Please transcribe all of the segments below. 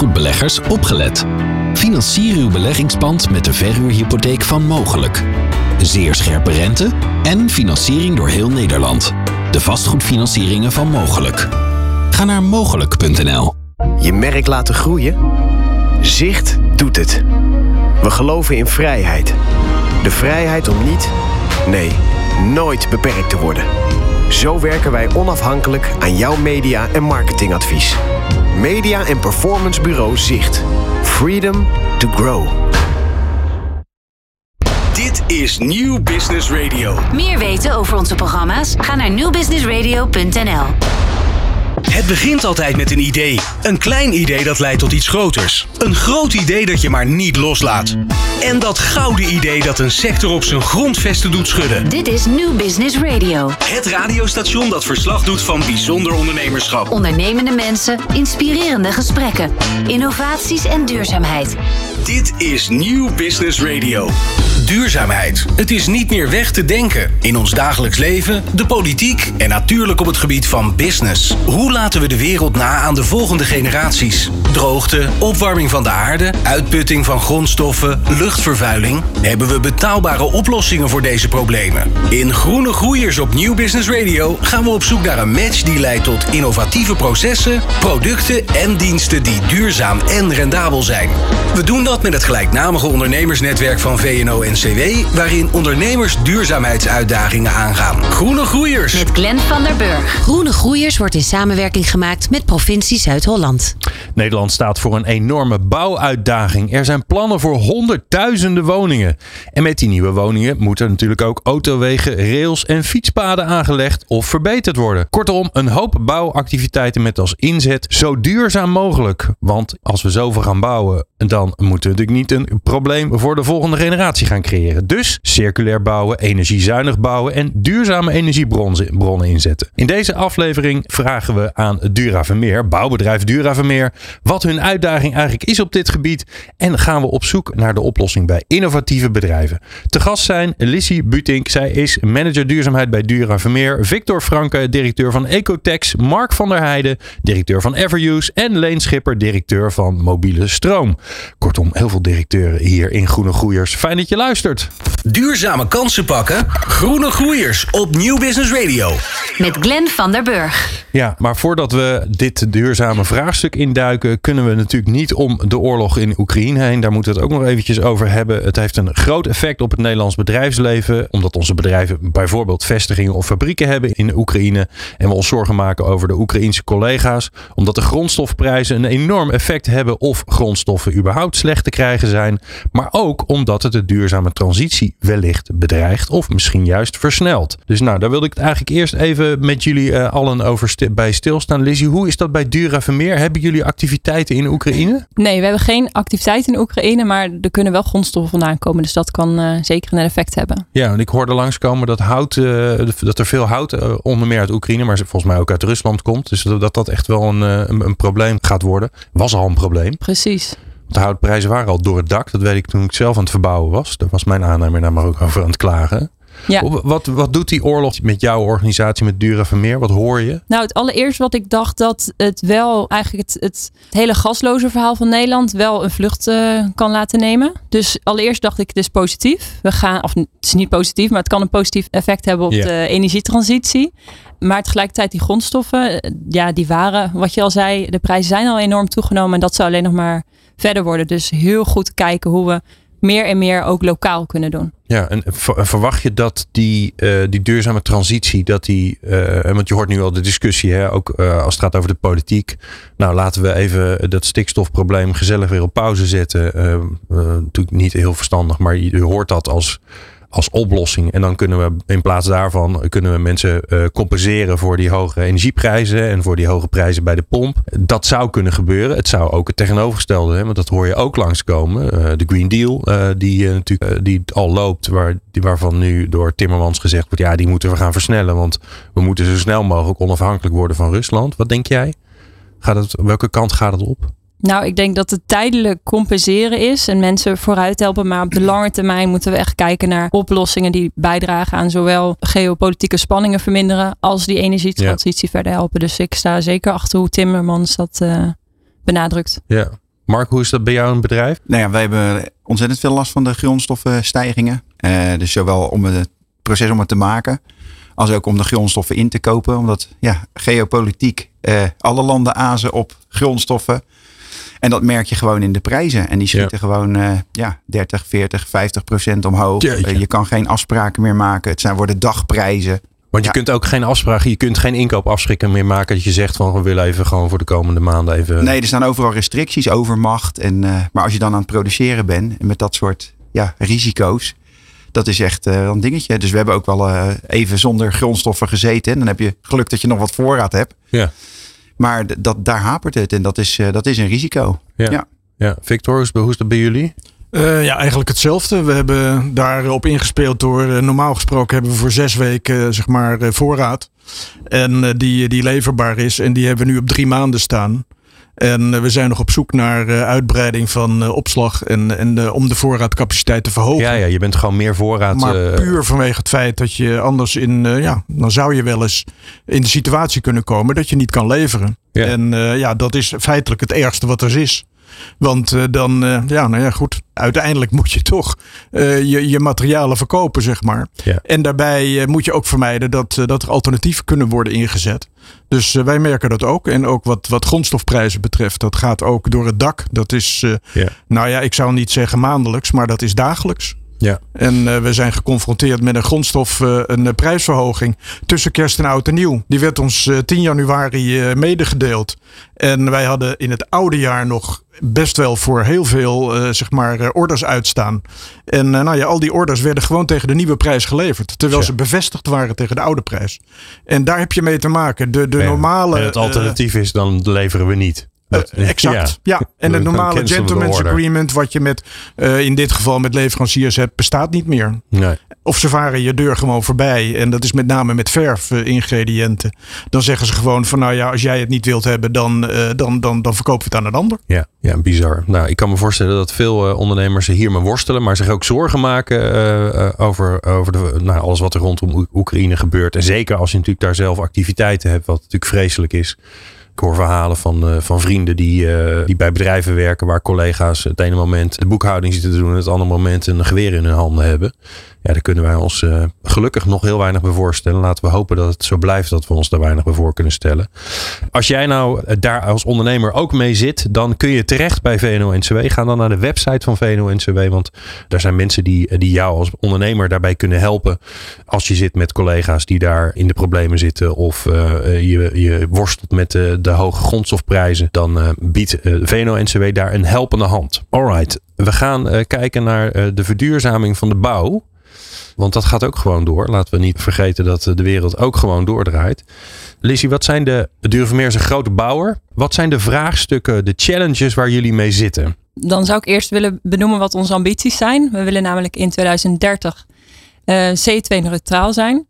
Vastgoedbeleggers opgelet. Financier uw beleggingspand met de verhuurhypotheek van Mogelijk. Zeer scherpe rente en financiering door heel Nederland. De vastgoedfinancieringen van Mogelijk. Ga naar mogelijk.nl. Je merk laten groeien? Zicht doet het. We geloven in vrijheid. De vrijheid om niet, nee, nooit beperkt te worden. Zo werken wij onafhankelijk aan jouw media- en marketingadvies. Media en performance bureau Zicht. Freedom to grow. Dit is Nieuw Business Radio. Meer weten over onze programma's? Ga naar newbusinessradio.nl. Het begint altijd met een idee. Een klein idee dat leidt tot iets groters. Een groot idee dat je maar niet loslaat. En dat gouden idee dat een sector op zijn grondvesten doet schudden. Dit is New Business Radio. Het radiostation dat verslag doet van bijzonder ondernemerschap. Ondernemende mensen, inspirerende gesprekken, innovaties en duurzaamheid. Dit is Nieuw Business Radio. Duurzaamheid. Het is niet meer weg te denken. In ons dagelijks leven, de politiek en natuurlijk op het gebied van business. Hoe laten we de wereld na aan de volgende generaties? Droogte, opwarming van de aarde, uitputting van grondstoffen, luchtvervuiling. Hebben we betaalbare oplossingen voor deze problemen? In Groene Groeiers op Nieuw Business Radio gaan we op zoek naar een match die leidt tot innovatieve processen, producten en diensten die duurzaam en rendabel zijn. We doen dat met het gelijknamige ondernemersnetwerk van VNO-NCW, waarin ondernemers duurzaamheidsuitdagingen aangaan. Groene Groeiers. Met Glenn van der Burg. Groene Groeiers wordt in samenwerking gemaakt met provincie Zuid-Holland. Nederland staat voor een enorme bouwuitdaging. Er zijn plannen voor honderdduizenden woningen. En met die nieuwe woningen moeten natuurlijk ook autowegen, rails en fietspaden aangelegd of verbeterd worden. Kortom, een hoop bouwactiviteiten met als inzet zo duurzaam mogelijk. Want als we zoveel gaan bouwen, dan moeten we natuurlijk niet een probleem voor de volgende generatie gaan creëren. Dus circulair bouwen, energiezuinig bouwen en duurzame energiebronnen inzetten. In deze aflevering vragen we aan Dura Vermeer, bouwbedrijf Dura Vermeer, wat hun uitdaging eigenlijk is op dit gebied. En gaan we op zoek naar de oplossing bij innovatieve bedrijven. Te gast zijn Lissy Butink, zij is manager duurzaamheid bij Dura Vermeer. Victor Franke, directeur van Ecotex. Mark van der Heijden, directeur van Everuse. En Leen Schipper, directeur van Mobiele Stroom. Kortom, heel veel directeuren hier in Groene Groeiers. Fijn dat je luistert. Duurzame kansen pakken. Groene Groeiers op Nieuw Business Radio. Met Glenn van der Burg. Ja, maar voordat we dit duurzame vraagstuk induiken, kunnen we natuurlijk niet om de oorlog in Oekraïne heen. Daar moeten we het ook nog eventjes over hebben. Het heeft een groot effect op het Nederlands bedrijfsleven, omdat onze bedrijven bijvoorbeeld vestigingen of fabrieken hebben in Oekraïne. En we ons zorgen maken over de Oekraïense collega's, omdat de grondstofprijzen een enorm effect hebben of grondstoffen überhaupt slecht te krijgen zijn. Maar ook omdat het de duurzame transitie wellicht bedreigt of misschien juist versnelt. Dus nou, daar wilde ik het eigenlijk eerst even met jullie uh, allen over sti bij stilstaan. Lizzie, hoe is dat bij Dura Vermeer? Hebben jullie activiteiten in Oekraïne? Nee, we hebben geen activiteiten in Oekraïne, maar er kunnen wel grondstoffen vandaan komen. Dus dat kan uh, zeker een effect hebben. Ja, en ik hoorde langskomen dat, hout, uh, dat er veel hout onder meer uit Oekraïne, maar volgens mij ook uit Rusland komt. Dus dat dat echt wel een, een, een probleem gaat worden. Was al een probleem. Precies. De houtprijzen waren al door het dak. Dat weet ik toen ik zelf aan het verbouwen was. Daar was mijn aannemer maar ook over aan het klagen. Ja. Wat, wat doet die oorlog met jouw organisatie, met Dura Vermeer? Wat hoor je? Nou, het allereerst wat ik dacht dat het wel eigenlijk het, het, hele gasloze verhaal van Nederland wel een vlucht uh, kan laten nemen. Dus allereerst dacht ik, het is positief. We gaan, of het is niet positief, maar het kan een positief effect hebben op de energietransitie. Maar tegelijkertijd die grondstoffen, eh, ja, die waren, wat je al zei, de prijzen zijn al enorm toegenomen. En dat zou alleen nog maar verder worden. Dus heel goed kijken hoe we meer en meer ook lokaal kunnen doen. Ja, en ver- verwacht je dat die, eh, die duurzame transitie, dat die, eh, want je hoort nu al de discussie, hè, ook eh, als het gaat over de politiek. Nou, laten we even dat stikstofprobleem gezellig weer op pauze zetten. Natuurlijk niet heel verstandig, maar je hoort dat als, als oplossing. En dan kunnen we in plaats daarvan kunnen we mensen eh, compenseren voor die hoge energieprijzen en voor die hoge prijzen bij de pomp. Dat zou kunnen gebeuren. Het zou ook het tegenovergestelde, hè, want dat hoor je ook langskomen. Eh, de Green Deal, eh, die natuurlijk die al loopt, waar, die, waarvan nu door Timmermans gezegd wordt, ja, die moeten we gaan versnellen, want we moeten zo snel mogelijk onafhankelijk worden van Rusland. Wat denk jij? Gaat het, welke kant gaat het op? Nou, ik denk dat het tijdelijk compenseren is en mensen vooruit helpen. Maar op de lange termijn moeten we echt kijken naar oplossingen die bijdragen aan zowel geopolitieke spanningen verminderen als die energietransitie verder helpen. Dus ik sta zeker achter hoe Timmermans dat uh, benadrukt. Ja. Mark, hoe is dat bij jou in het bedrijf? Nou ja, wij hebben ontzettend veel last van de grondstoffenstijgingen. Uh, dus zowel om het proces om het te maken, als ook om de grondstoffen in te kopen. Omdat ja, geopolitiek, uh, alle landen azen op grondstoffen. En dat merk je gewoon in de prijzen. En die schieten gewoon uh, ja, 30, 40, 50 procent omhoog. Uh, je kan geen afspraken meer maken. Het zijn, worden dagprijzen. Want je kunt ook geen afspraken, je kunt geen inkoopafspraken meer maken. Dat je zegt van we willen even gewoon voor de komende maanden even. Nee, er staan overal restricties, overmacht. En, uh, maar als je dan aan het produceren bent met dat soort ja, risico's. Dat is echt een dingetje. Dus we hebben ook wel even zonder grondstoffen gezeten. En dan heb je geluk dat je nog wat voorraad hebt. Ja. Maar dat, daar hapert het en dat is, uh, dat is een risico. Ja. ja. ja. Victor, hoe is dat bij jullie? Uh, ja, eigenlijk hetzelfde. We hebben daarop ingespeeld door, uh, normaal gesproken hebben we voor zes weken zeg maar voorraad. En die, die leverbaar is. En die hebben we nu op drie maanden staan. En we zijn nog op zoek naar uitbreiding van opslag en, en om de voorraadcapaciteit te verhogen. Ja, ja, je bent gewoon meer voorraad. Maar puur vanwege het feit dat je anders in, ja, dan zou je wel eens in de situatie kunnen komen dat je niet kan leveren. Ja. En ja, dat is feitelijk het ergste wat er is. Want uh, dan, uh, ja, nou ja, goed. Uiteindelijk moet je toch uh, je, je materialen verkopen, zeg maar. Ja. En daarbij moet je ook vermijden dat, dat er alternatieven kunnen worden ingezet. Dus wij merken dat ook. En ook wat, wat grondstofprijzen betreft, dat gaat ook door het dak. Dat is, ja. nou ja, ik zou niet zeggen maandelijks, maar dat is dagelijks. Ja. En uh, we zijn geconfronteerd met een grondstof, uh, een uh, prijsverhoging tussen kerst en oud en nieuw. Die werd ons 10 januari medegedeeld. En wij hadden in het oude jaar nog best wel voor heel veel zeg maar, orders uitstaan. En nou ja, al die orders werden gewoon tegen de nieuwe prijs geleverd. Terwijl Ja. ze bevestigd waren tegen de oude prijs. En daar heb je mee te maken. De, de Ja. normale. En het alternatief is dan leveren we niet. Eh, exact. Ja. En het normale gentleman's agreement, wat je met eh, in dit geval met leveranciers hebt, bestaat niet meer. Nee. Of ze varen je deur gewoon voorbij. En dat is met name met verf-ingrediënten. Dan zeggen ze gewoon van nou ja, als jij het niet wilt hebben, dan, eh, dan, dan, dan verkopen we het aan een ander. Ja, ja, bizar. Nou, ik kan me voorstellen dat veel ondernemers hiermee worstelen, maar zich ook zorgen maken over, over de, nou, alles wat er rondom Oe- Oekraïne gebeurt. En zeker als je natuurlijk daar zelf activiteiten hebt, wat natuurlijk vreselijk is. Ik hoor verhalen van, eh, van vrienden die, eh, die bij bedrijven werken, waar collega's het ene moment de boekhouding zitten te doen en het andere moment een geweer in hun handen hebben. Ja, daar kunnen wij ons eh, gelukkig nog heel weinig bij voorstellen. Laten we hopen dat het zo blijft dat we ons daar weinig bij voor kunnen stellen. Als jij nou eh, daar als ondernemer ook mee zit, dan kun je terecht bij VNO-NCW. Ga dan naar de website van VNO-NCW, want daar zijn mensen die, eh, die jou als ondernemer daarbij kunnen helpen. Als je zit met collega's die daar in de problemen zitten of je, je worstelt met de, de hoge grondstofprijzen, dan biedt VNO-NCW daar een helpende hand. Alright, we gaan kijken naar de verduurzaming van de bouw. Want dat gaat ook gewoon door. Laten we niet vergeten dat eh, de wereld ook gewoon doordraait. Lizzie, wat zijn de, Duurvermeer is een grote bouwer. Wat zijn de vraagstukken, de challenges waar jullie mee zitten? Dan zou ik eerst willen benoemen wat onze ambities zijn. We willen namelijk in 2030 eh, CO2-neutraal zijn.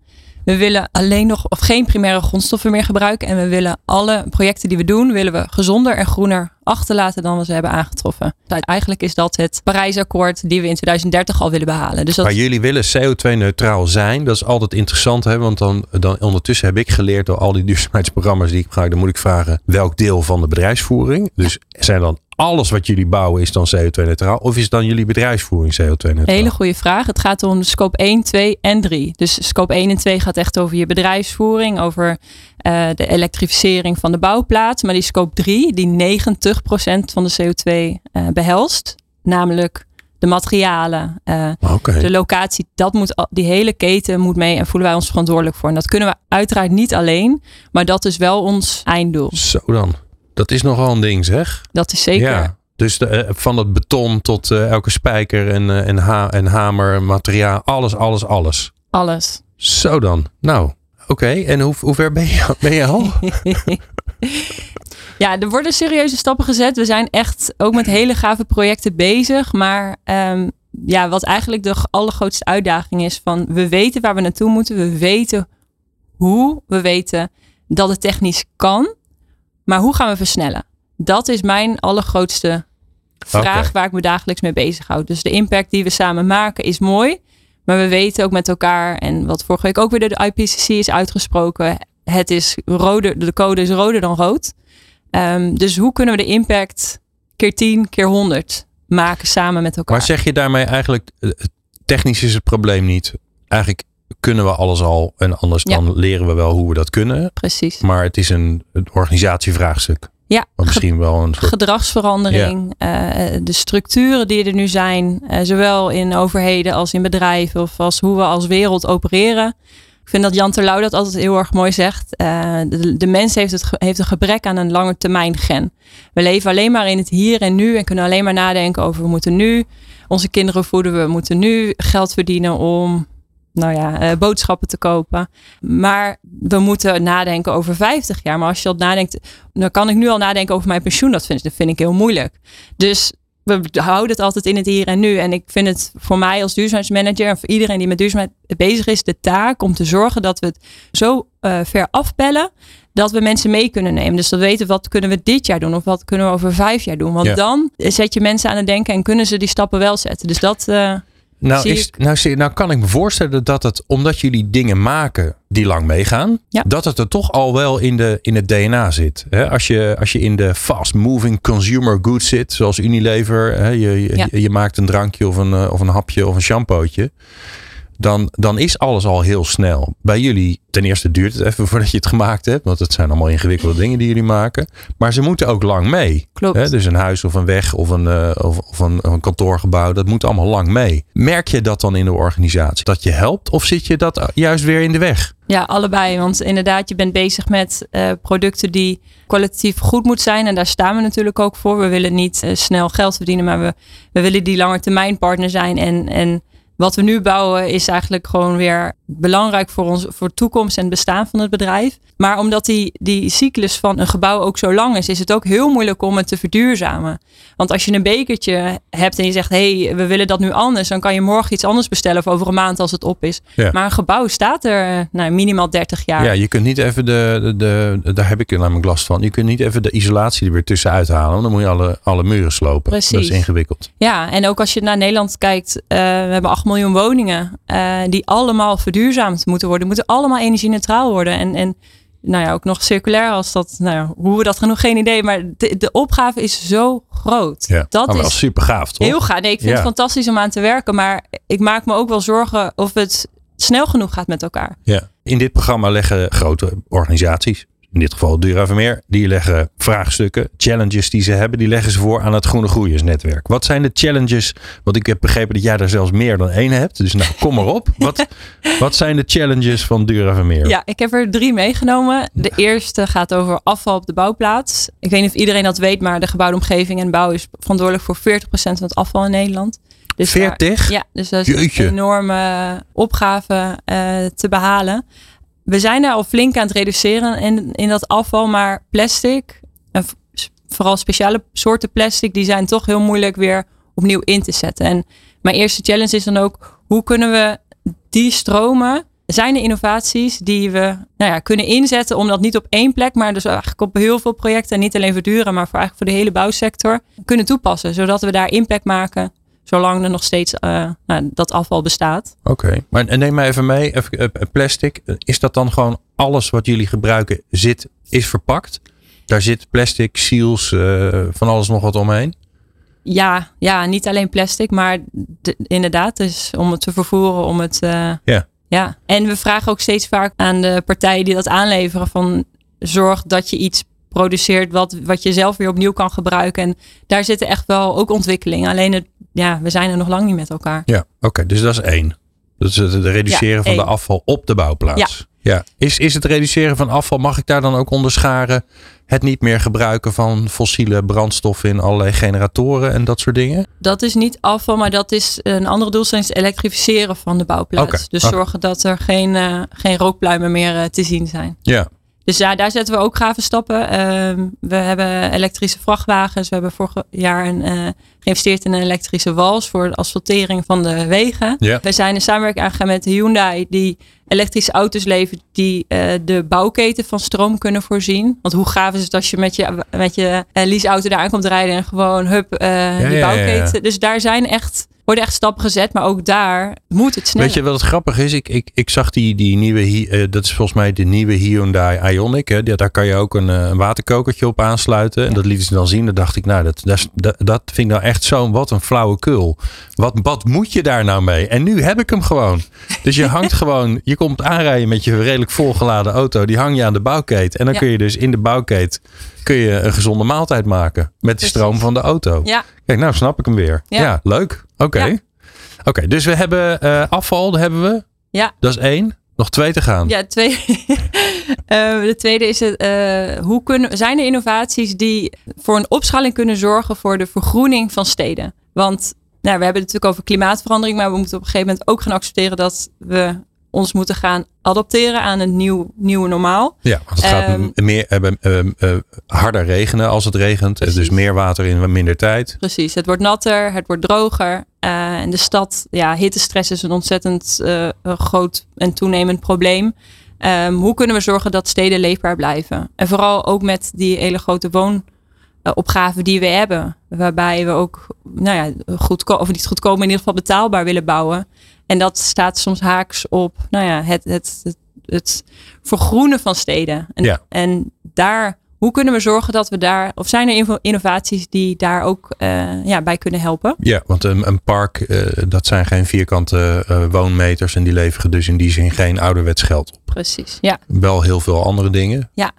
We willen alleen nog of geen primaire grondstoffen meer gebruiken. En we willen alle projecten die we doen, willen we gezonder en groener achterlaten dan we ze hebben aangetroffen. Nou, eigenlijk is dat het Parijsakkoord die we in 2030 al willen behalen. Dus dat Maar jullie willen CO2-neutraal zijn. Dat is altijd interessant, hè? want dan, dan ondertussen heb ik geleerd door al die duurzaamheidsprogramma's die ik gebruik. Dan moet ik vragen welk deel van de bedrijfsvoering. Dus zijn dan alles wat jullie bouwen is dan CO2-neutraal? Of is dan jullie bedrijfsvoering CO2-neutraal? Hele goede vraag. Het gaat om scope 1, 2 en 3. Dus scope 1 en 2 gaat echt over je bedrijfsvoering, over eh, de elektrificering van de bouwplaats. Maar die scope 3, die 90% van de CO2 eh, behelst, namelijk de materialen, eh, Oké. de locatie, dat moet, die hele keten moet mee en voelen wij ons verantwoordelijk voor. En dat kunnen we uiteraard niet alleen, maar dat is wel ons einddoel. Zo dan. Dat is nogal een ding, zeg. Dat is zeker. Ja. Dus de, eh, van het beton tot eh, elke spijker en, eh, en, ha en hamer, materiaal, alles, alles, alles. Alles. Zo dan. Nou, oké. En hoe, hoe ver ben je, ben je al? Ja, er worden serieuze stappen gezet. We zijn echt ook met hele gave projecten bezig. Maar ehm, ja, wat eigenlijk de allergrootste uitdaging is van we weten waar we naartoe moeten. We weten hoe. We weten dat het technisch kan. Maar hoe gaan we versnellen? dat is mijn allergrootste vraag waar ik me dagelijks mee bezighoud. Dus de impact die we samen maken is mooi. Maar we weten ook met elkaar, en wat vorige week ook weer door de IPCC is uitgesproken, het is roder, de code is roder dan rood. Ehm, dus hoe kunnen we de impact keer 10, keer 100 maken samen met elkaar? Maar zeg je daarmee eigenlijk, eh, technisch is het probleem niet. Eigenlijk kunnen we alles al en anders Ja. dan leren we wel hoe we dat kunnen. Precies. Maar het is een, een organisatievraagstuk. Ja, Wat misschien wel een soort... gedragsverandering, eh, de structuren die er nu zijn, eh, zowel in overheden als in bedrijven of als hoe we als wereld opereren. Ik vind dat Jan Terlouw dat altijd heel erg mooi zegt. Eh, de, de mens heeft, het, heeft een gebrek aan een lange termijn gen. We leven alleen maar in het hier en nu en kunnen alleen maar nadenken over we moeten nu onze kinderen voeden, we moeten nu geld verdienen om nou ja, eh, boodschappen te kopen. Maar we moeten nadenken over 50 jaar. Maar als je dat nadenkt, dan kan ik nu al nadenken over mijn pensioen. Dat vind, dat vind ik heel moeilijk. Dus we houden het altijd in het hier en nu. En ik vind het voor mij als duurzaamheidsmanager en voor iedereen die met duurzaamheid bezig is, de taak om te zorgen dat we het zo eh, ver afbellen dat we mensen mee kunnen nemen. Dus dat weten wat kunnen we dit jaar doen of wat kunnen we over vijf jaar doen. Want Ja. dan zet je mensen aan het denken en kunnen ze die stappen wel zetten. Dus dat. eh, Nou, is, ik. nou, zie- nou kan ik me voorstellen dat het, omdat jullie dingen maken die lang meegaan, Ja. dat het er toch al wel in, de, in het DNA zit. Als, je, als je in de fast-moving consumer goods zit, zoals Unilever? Je, je, Ja. je maakt een drankje of een, eh, of een hapje of een shampootje. Dan, dan is alles al heel snel. Bij jullie, ten eerste duurt het even voordat je het gemaakt hebt. Want het zijn allemaal ingewikkelde dingen die jullie maken. Maar ze moeten ook lang mee. Klopt. Hè? Dus een huis of een weg of een, eh, of, of een, een kantoorgebouw. Dat moet allemaal lang mee. Merk je dat dan in de organisatie? Dat je helpt? Of zit je dat juist weer in de weg? Ja, allebei. Want inderdaad, je bent bezig met eh, producten die kwalitatief goed moeten zijn. En daar staan we natuurlijk ook voor. We willen niet eh, snel geld verdienen, maar we, we willen die langetermijn partner zijn. En, en wat we nu bouwen is eigenlijk gewoon weer belangrijk voor ons, voor de toekomst en het bestaan van het bedrijf. Maar omdat die, die cyclus van een gebouw ook zo lang is, is het ook heel moeilijk om het te verduurzamen. Want als je een bekertje hebt en je zegt, hé, hey, we willen dat nu anders, dan kan je morgen iets anders bestellen of over een maand als het op is. Ja. Maar een gebouw staat er nou, minimaal 30 jaar. Ja, je kunt niet even de, de, de- daar heb ik namelijk last van. Je kunt niet even de isolatie er weer tussenuit halen. Want dan moet je alle, alle muren slopen. Precies. Dat is ingewikkeld. Ja, en ook als je naar Nederland kijkt, eh, we hebben 8 miljoen woningen eh, die allemaal verduurzaamd moeten worden, moeten allemaal energie-neutraal worden. En, en nou ja, ook nog circulair als dat, nou ja, hoe we dat gaan doen, geen idee. Maar de, de opgave is zo groot. Ja. Dat Maar is super gaaf, toch? heel gaaf. Nee, ik vind Ja. het fantastisch om aan te werken, maar ik maak me ook wel zorgen of het snel genoeg gaat met elkaar. Ja. In dit programma leggen grote organisaties, in dit geval Duravermeer, die leggen vraagstukken, challenges die ze hebben, die leggen ze voor aan het Groene Groeiersnetwerk. Wat zijn de challenges? Want ik heb begrepen dat jij daar zelfs meer dan één hebt. Dus nou, kom maar op. Wat, wat zijn de challenges van Duravermeer? Ja, ik heb er drie meegenomen. De eerste gaat over afval op de bouwplaats. Ik weet niet of iedereen dat weet, maar de gebouwde omgeving en bouw is verantwoordelijk voor 40% van het afval in Nederland. Dus daar- 40? ja, dus dat is Jeetje. een enorme opgave eh, te behalen. We zijn daar al flink aan het reduceren in, in dat afval, maar plastic, en vooral speciale soorten plastic, die zijn toch heel moeilijk weer opnieuw in te zetten. En mijn eerste challenge is dan ook, hoe kunnen we die stromen zijn er innovaties die we nou ja, kunnen inzetten om dat niet op één plek, maar dus eigenlijk op heel veel projecten, en niet alleen voor duren, maar voor eigenlijk voor de hele bouwsector, kunnen toepassen, zodat we daar impact maken, zolang er nog steeds eh, nou, dat afval bestaat. Oké, maar en neem mij even mee, even, eh, plastic. Is dat dan gewoon alles wat jullie gebruiken zit, is verpakt? Daar zit plastic, seals, eh, van alles nog wat omheen? Ja, ja, niet alleen plastic, maar de- inderdaad, dus om het te vervoeren, om het. eh, Ja. ja. En we vragen ook steeds vaak aan de partijen die dat aanleveren van zorg dat je iets produceert wat, wat je zelf weer opnieuw kan gebruiken. En daar zitten echt wel ook ontwikkelingen. Alleen het, ja, we zijn er nog lang niet met elkaar. Ja, oké, dus dat is één. Dat is het reduceren Ja, van de afval op de bouwplaats. Ja. Is, is het reduceren van afval, mag ik daar dan ook onderscharen? Het niet meer gebruiken van fossiele brandstoffen in allerlei generatoren en dat soort dingen? Dat is niet afval, maar dat is een andere doelstelling, is elektrificeren van de bouwplaats. Dus oké. zorgen dat er geen, eh, geen rookpluimen meer eh, te zien zijn. Ja. Dus ja, daar zetten we ook gave stappen. Ehm, we hebben elektrische vrachtwagens. We hebben vorig jaar een, uh, geïnvesteerd in een elektrische wals voor de asfaltering van de wegen. We zijn een samenwerking aangegaan met Hyundai die elektrische auto's levert die uh, de bouwketen van stroom kunnen voorzien. Want hoe gaaf is het als je met je, met je uh, leaseauto daar aankomt rijden en gewoon hup, ja, die ja, bouwketen. Dus daar zijn echt worden echt stappen gezet, maar ook daar moet het snel. Weet je wat het grappig is? Ik, ik, ik zag die, die nieuwe, uh, dat is volgens mij de nieuwe Hyundai Ioniq. Hè? Daar kan je ook een, een waterkokertje op aansluiten. En dat lieten ze dan zien. Dan dacht ik, nou, dat, dat, dat, dat vind ik nou echt zo'n, wat een flauwe kul. Wat, wat moet je daar nou mee? En nu heb ik hem gewoon. Dus je hangt gewoon, je komt aanrijden met je redelijk volgeladen auto. Die hang je aan de bouwkeet. En dan Ja. kun je dus in de bouwkeet kun je een gezonde maaltijd maken. Met de Precies. stroom van de auto. Ja. Kijk, nou snap ik hem weer. Ja, Ja. leuk. Oké. Oké, dus we hebben eh, afval, dat hebben we. Ja. Dat is één. Nog twee te gaan. Ja, twee. Eh, de tweede is het, eh, hoe kunnen, zijn er innovaties die voor een opschaling kunnen zorgen voor de vergroening van steden? Want nou, we hebben het natuurlijk over klimaatverandering, maar we moeten op een gegeven moment ook gaan accepteren dat we ons moeten gaan adapteren aan een nieuw, nieuwe normaal. Ja, het gaat Ehm, meer, eh, eh, eh, harder regenen als het regent. Precies. Dus meer water in minder tijd. Precies, het wordt natter, het wordt droger. eh, en de stad, ja, hittestress is een ontzettend eh, groot en toenemend probleem. Ehm, hoe kunnen we zorgen dat steden leefbaar blijven? En vooral ook met die hele grote woonopgave die we hebben. Waarbij we ook, nou ja, goedkoop, of niet goedkoop, maar in ieder geval betaalbaar willen bouwen. En dat staat soms haaks op, nou ja, het, het, het, het vergroenen van steden. En, Ja. en daar, hoe kunnen we zorgen dat we daar, of zijn er inno- innovaties die daar ook eh, ja, bij kunnen helpen? Ja, want een, een park, eh, dat zijn geen vierkante eh, woonmeters. En die leveren dus in die zin geen ouderwets geld op. Precies, ja. Wel heel veel andere dingen. Ja.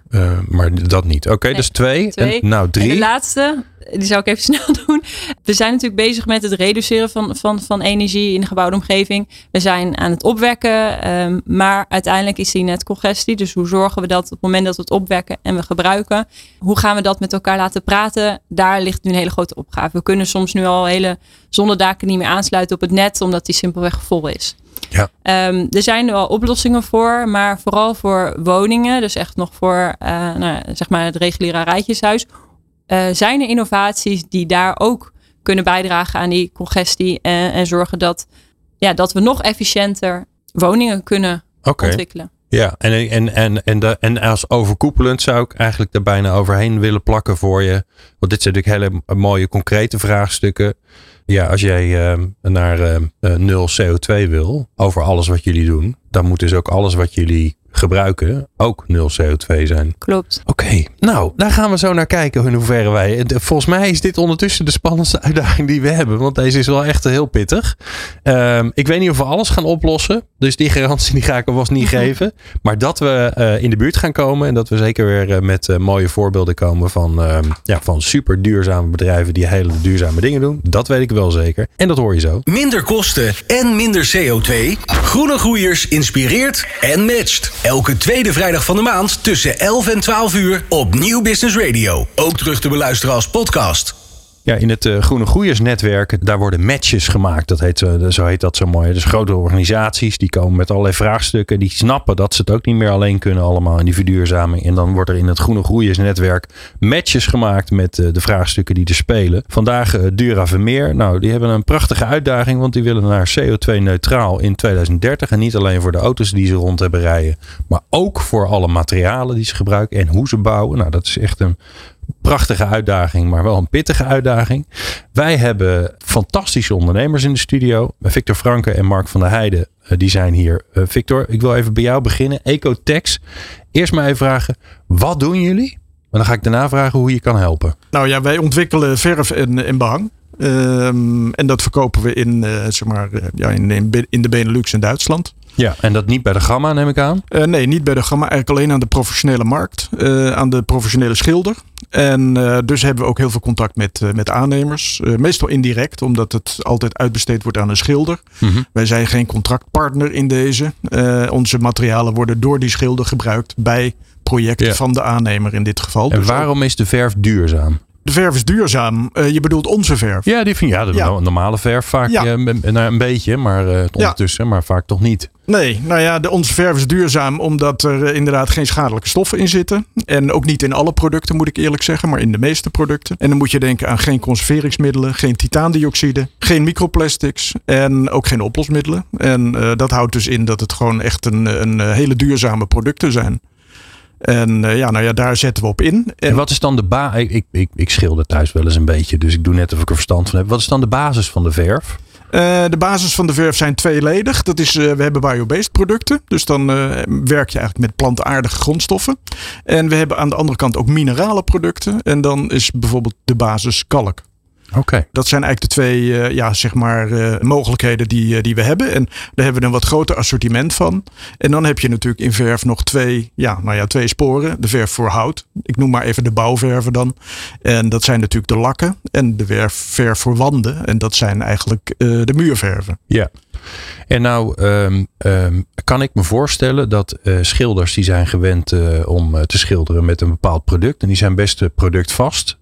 maar dat niet. Oké, Nee, dus twee. twee. En, nou, En drie. de laatste, die zou ik even snel doen. We zijn natuurlijk bezig met het reduceren van, van, van energie in de gebouwde omgeving. We zijn aan het opwekken, ehm, maar uiteindelijk is die net congestie. Dus hoe zorgen we dat op het moment dat we het opwekken en we gebruiken, hoe gaan we dat met elkaar laten praten? Daar ligt nu een hele grote opgave. We kunnen soms nu al hele zonnedaken niet meer aansluiten op het net, omdat die simpelweg vol is. Ja. Ehm, er zijn wel oplossingen voor, maar vooral voor woningen, dus echt nog voor eh, nou, zeg maar het reguliere rijtjeshuis, eh, zijn er innovaties die daar ook kunnen bijdragen aan die congestie en, en zorgen dat, ja, dat we nog efficiënter woningen kunnen ontwikkelen. Ja, en, en, en, en, en als overkoepelend zou ik eigenlijk er bijna overheen willen plakken voor je. Want dit zijn natuurlijk hele mooie concrete vraagstukken. Ja, als jij eh, naar eh, nul CO2 wil over alles wat jullie doen, dan moet dus ook alles wat jullie gebruiken ook nul CO2 zijn. Klopt. Oké, nou, daar gaan we zo naar kijken in hoeverre wij. Volgens mij is dit ondertussen de spannendste uitdaging die we hebben, want deze is wel echt heel pittig. Ehm, ik weet niet of we alles gaan oplossen, dus die garantie die ga ik alvast niet geven. Maar dat we eh, in de buurt gaan komen en dat we zeker weer eh, met eh, mooie voorbeelden komen van, ehm, ja, van super duurzame bedrijven die hele duurzame dingen doen, dat weet ik wel zeker. En dat hoor je zo. Minder kosten en minder CO2. Groene Groeiers inspireert en matcht. Elke tweede vrijdag van de maand tussen 11 en 12 uur op Nieuw Business Radio. Ook terug te beluisteren als podcast. Ja, in het eh, Groene Groeiersnetwerk, daar worden matches gemaakt. Dat heet, zo- zo heet dat zo mooi. Dus grote organisaties, die komen met allerlei vraagstukken. Die snappen dat ze het ook niet meer alleen kunnen allemaal in die verduurzaming. En dan wordt er in het Groene Groeiersnetwerk matches gemaakt met eh, de vraagstukken die er spelen. Vandaag eh, Dura Vermeer. Nou, die hebben een prachtige uitdaging, want die willen naar CO2-neutraal in 2030. En niet alleen voor de auto's die ze rond hebben rijden, maar ook voor alle materialen die ze gebruiken en hoe ze bouwen. Nou, dat is echt een prachtige uitdaging, maar wel een pittige uitdaging. Wij hebben fantastische ondernemers in de studio. Victor Franke en Mark van der Heijden, eh, die zijn hier. Eh, Victor, ik wil even bij jou beginnen. Ecotex. Eerst maar even vragen, wat doen jullie? En dan ga ik daarna vragen hoe je kan helpen. Nou ja, wij ontwikkelen verf en, en behang. Ehm, en dat verkopen we in, eh, zeg maar, ja, in, in de Benelux en Duitsland. Ja, en dat niet bij de Gamma neem ik aan. Eh, nee, niet bij de gamma. Eigenlijk alleen aan de professionele markt. eh, aan de professionele schilder. En eh, dus hebben we ook heel veel contact met, met aannemers. Meestal indirect, omdat het altijd uitbesteed wordt aan een schilder. Mhm. Wij zijn geen contractpartner in deze. Onze materialen worden door die schilder gebruikt bij projecten Ja. van de aannemer in dit geval. En Dus waarom is de verf duurzaam? De verf is duurzaam. Uh, je bedoelt onze verf. Ja, die vind, ja, de ja. normale verf vaak ja. een, een, beetje, maar uh, ondertussen, maar vaak toch niet. Nee, nou ja, de, onze verf is duurzaam omdat er inderdaad geen schadelijke stoffen in zitten. En ook niet in alle producten, moet ik eerlijk zeggen, maar in de meeste producten. En dan moet je denken aan geen conserveringsmiddelen, geen titaandioxide, geen microplastics en ook geen oplosmiddelen. En dat houdt dus in dat het gewoon echt een, een hele duurzame producten zijn. En uh, ja, nou ja, daar zetten we op in. En, en wat is dan de basis? Ik, ik, ik, ik schilder thuis wel eens een beetje, dus ik doe net of ik er verstand van heb. Wat is dan de basis van de verf? Uh, de basis van de verf zijn tweeledig. Dat is, uh, we hebben biobased producten. Dus dan uh, werk je eigenlijk met plantaardige grondstoffen. En we hebben aan de andere kant ook minerale producten. En dan is bijvoorbeeld de basis kalk. Oké. Dat zijn eigenlijk de twee uh, ja, zeg maar, uh, mogelijkheden die, uh, die we hebben. En daar hebben we een wat groter assortiment van. En dan heb je natuurlijk in verf nog twee, ja, nou ja, twee sporen. De verf voor hout. Ik noem maar even de bouwverven dan. En dat zijn natuurlijk de lakken. En de verf, verf voor wanden. En dat zijn eigenlijk de muurverven. Ja. En nou um, um, kan ik me voorstellen dat schilders die zijn gewend om te schilderen met een bepaald product. En die zijn best productvast.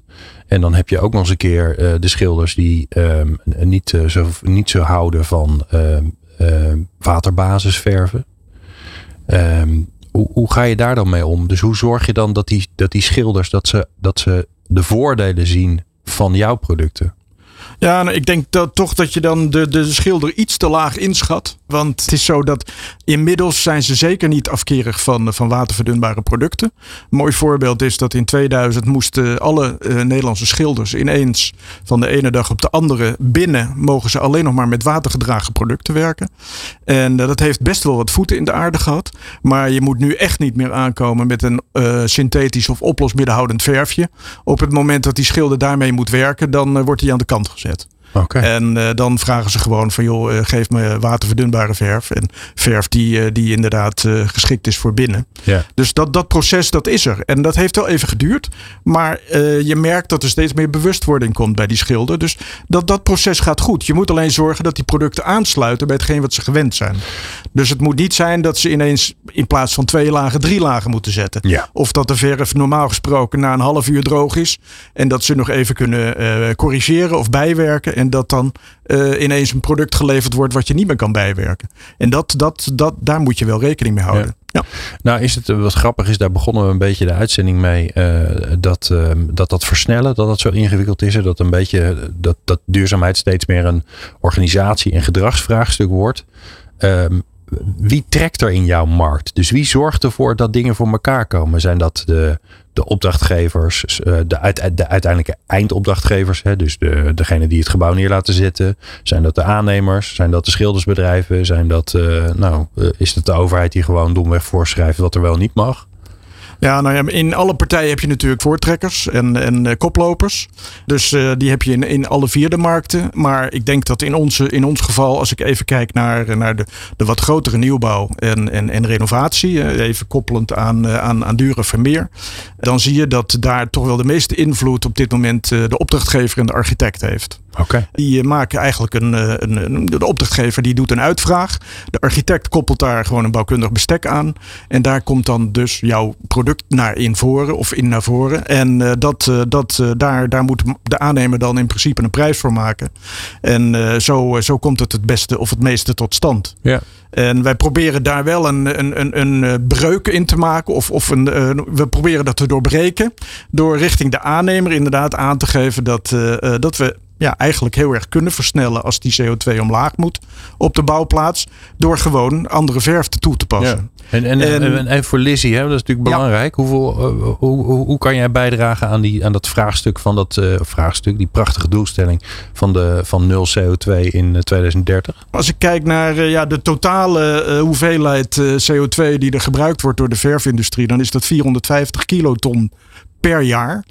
En dan heb je ook nog eens een keer uh, de schilders die um, niet, uh, zo, niet zo houden van uh, waterbasisverven. hoe, hoe ga je daar dan mee om? Dus hoe zorg je dan dat die, dat die schilders dat ze, dat ze de voordelen zien van jouw producten? Ja, nou, ik denk dat, toch dat je dan de, de schilder iets te laag inschat. Want het is zo dat inmiddels zijn ze zeker niet afkerig van, van waterverdunbare producten. Een mooi voorbeeld is dat in 2000 moesten alle uh, Nederlandse schilders ineens van de ene dag op de andere binnen mogen ze alleen nog maar met watergedragen producten werken. En uh, dat heeft best wel wat voeten in de aarde gehad. Maar je moet nu echt niet meer aankomen met een synthetisch of oplosmiddenhoudend verfje. Op het moment dat die schilder daarmee moet werken, dan wordt hij aan de kant gezet. Okay. En uh, dan vragen ze gewoon van joh, uh, geef me waterverdunbare verf. En verf die, uh, die inderdaad geschikt is voor binnen. Yeah. Dus dat, dat proces dat is er. En dat heeft wel even geduurd. Maar je merkt dat er steeds meer bewustwording komt bij die schilder. Dus dat, dat proces gaat goed. Je moet alleen zorgen dat die producten aansluiten bij hetgeen wat ze gewend zijn. Dus het moet niet zijn dat ze ineens in plaats van twee lagen drie lagen moeten zetten. Yeah. Of dat de verf normaal gesproken na een half uur droog is. En dat ze nog even kunnen corrigeren of bijwerken. En dat dan uh, ineens een product geleverd wordt wat je niet meer kan bijwerken. En dat, dat, dat, daar moet je wel rekening mee houden. Ja. ja. Nou, is het wat grappig is, daar begonnen we een beetje de uitzending mee. Uh, dat, uh, dat dat versnellen, dat dat zo ingewikkeld is. Dat een beetje dat, dat duurzaamheid steeds meer een organisatie- en gedragsvraagstuk wordt. Um, wie trekt er in jouw markt? Dus wie zorgt ervoor dat dingen voor elkaar komen? Zijn dat de, de opdrachtgevers, de, uit, de uiteindelijke eindopdrachtgevers, hè? dus de, degene die het gebouw neer laten zetten? Zijn dat de aannemers? Zijn dat de schildersbedrijven? Zijn dat, uh, nou, is het de overheid die gewoon domweg voorschrijft wat er wel niet mag? Ja, nou ja, in alle partijen heb je natuurlijk voortrekkers en, en uh, koplopers. Dus uh, die heb je in, in alle vier de markten. Maar ik denk dat in, onze, in ons geval, als ik even kijk naar, naar de, de wat grotere nieuwbouw en, en, en renovatie, even koppelend aan, aan, aan dure vermeer, dan zie je dat daar toch wel de meeste invloed op dit moment de opdrachtgever en de architect heeft. Okay. Die maken eigenlijk een, een, een, De opdrachtgever die doet een uitvraag. De architect koppelt daar gewoon een bouwkundig bestek aan. En daar komt dan dus jouw product naar in voren of in naar voren. En uh, dat, uh, dat, uh, daar, daar moet de aannemer dan in principe een prijs voor maken. En zo, zo komt het het beste of het meeste tot stand. Ja. En wij proberen daar wel een, een, een, een breuk in te maken. Of, of een, we proberen dat te doorbreken. Door richting de aannemer inderdaad aan te geven dat, dat we ja, eigenlijk heel erg kunnen versnellen als die CO2 omlaag moet op de bouwplaats. Door gewoon andere verf toe te passen. Ja. En, en, en, en, voor Lizzie, hè, dat is natuurlijk belangrijk. Ja. Hoeveel, uh, hoe, hoe, hoe, kan jij bijdragen aan, die, aan dat vraagstuk van dat uh, vraagstuk, die prachtige doelstelling van, de, van 0 CO2 in 2030? Als ik kijk naar uh, ja, de totale hoeveelheid CO2 die er gebruikt wordt door de verfindustrie, dan is dat 450 kiloton per jaar.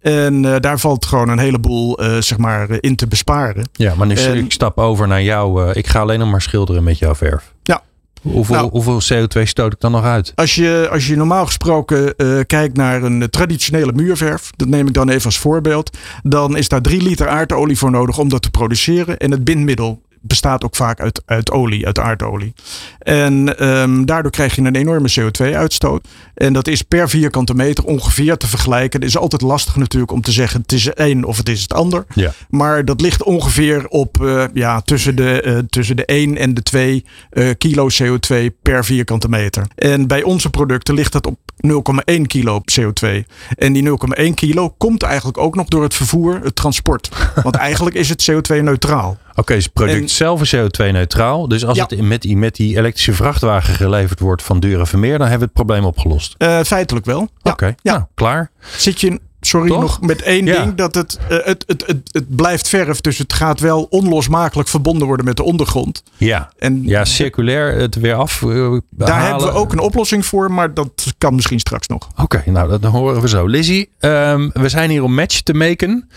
En uh, daar valt gewoon een heleboel uh, zeg maar, in te besparen. Ja, maar nu en, ik stap over naar jou. Ik ga alleen nog maar schilderen met jouw verf. Ja. Hoeveel, nou, hoeveel CO2 stoot ik dan nog uit? Als je, als je normaal gesproken kijkt naar een traditionele muurverf, dat neem ik dan even als voorbeeld, dan is daar 3 liter aardolie voor nodig om dat te produceren. En het bindmiddel bestaat ook vaak uit, uit olie, uit aardolie. En ehm, daardoor krijg je een enorme CO2-uitstoot. En dat is per vierkante meter ongeveer te vergelijken. Het is altijd lastig natuurlijk om te zeggen het is één of het is het ander. Ja. Maar dat ligt ongeveer op uh, ja, tussen, de, uh, tussen de 1 en de 2 uh, kilo CO2 per vierkante meter. En bij onze producten ligt dat op 0,1 kilo CO2. En die 0,1 kilo komt eigenlijk ook nog door het vervoer, het transport. Want eigenlijk is het CO2-neutraal. Oké, okay, dus het product en, zelf is CO2-neutraal. Dus als ja. het met die, met die elektrische vrachtwagen geleverd wordt van Dure Vermeer, dan hebben we het probleem opgelost. Uh, feitelijk wel. Oké, okay, ja. nou, klaar. Zit je sorry, Toch? nog met één ja. ding. Dat het, uh, het, het, het, het blijft verf. Dus het gaat wel onlosmakelijk verbonden worden met de ondergrond. Ja, en ja circulair het weer af. Uh, daar hebben we ook een oplossing voor. Maar dat kan misschien straks nog. Oké, okay, nou dat horen we zo. Lizzie, um, we zijn hier om match te maken.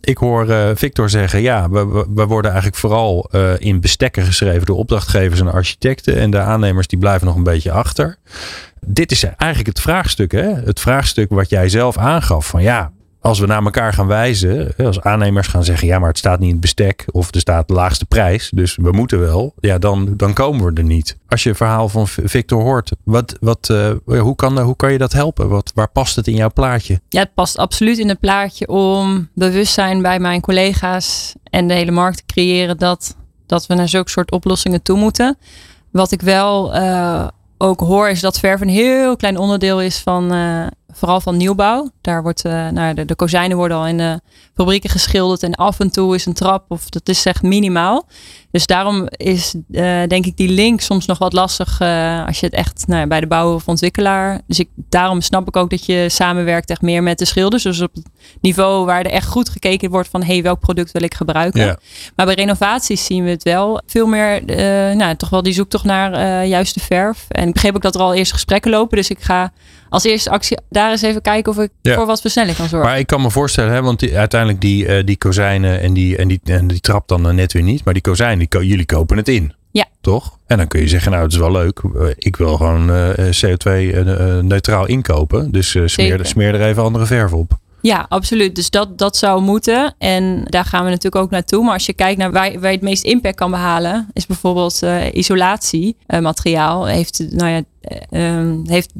Ik hoor uh, Victor zeggen. Ja, we, we, we worden eigenlijk vooral in bestekken geschreven door opdrachtgevers en architecten. En de aannemers die blijven nog een beetje achter dit is eigenlijk het vraagstuk. Hè? Het vraagstuk wat jij zelf aangaf. Van ja, als we naar elkaar gaan wijzen. Als aannemers gaan zeggen. Ja, maar het staat niet in het bestek. Of er staat de laagste prijs. Dus we moeten wel. Ja, dan, dan komen we er niet. Als je het verhaal van Victor hoort. Wat, wat, uh, hoe, kan, hoe kan je dat helpen? Wat, waar past het in jouw plaatje? Ja, het past absoluut in het plaatje. Om bewustzijn bij mijn collega's. En de hele markt te creëren. Dat, dat we naar zulke soort oplossingen toe moeten. Wat ik wel... Uh, ook hoor is dat verf een heel klein onderdeel is van uh, vooral van nieuwbouw. Daar wordt, uh, nou, de, de kozijnen worden al in de fabrieken geschilderd en af en toe is een trap of dat is echt minimaal. Dus daarom is uh, denk ik die link soms nog wat lastig uh, als je het echt nou, bij de bouwer of ontwikkelaar. Dus ik, daarom snap ik ook dat je samenwerkt echt meer met de schilders. Dus op het niveau waar er echt goed gekeken wordt van hey, welk product wil ik gebruiken. Ja. Maar bij renovaties zien we het wel veel meer, nou, toch wel die zoektocht naar juiste verf. En ik begreep ook dat er al eerst gesprekken lopen. Dus ik ga als eerste actie daar eens even kijken of ik ja. voor wat versnelling kan zorgen. Maar ik kan me voorstellen, hè, want die, uiteindelijk die, uh, die kozijnen en die, en, die, en die trap dan net weer niet. Maar die kozijnen, die, jullie kopen het in. Ja. Toch? En dan kun je zeggen, nou het is wel leuk. Ik wil gewoon uh, CO2-neutraal inkopen. Dus smeer, smeer er even andere verf op. Ja, absoluut. Dus dat, dat zou moeten. En daar gaan we natuurlijk ook naartoe. Maar als je kijkt naar waar, waar je het meest impact kan behalen, is bijvoorbeeld uh, isolatiemateriaal. heeft, nou ja, uh, heeft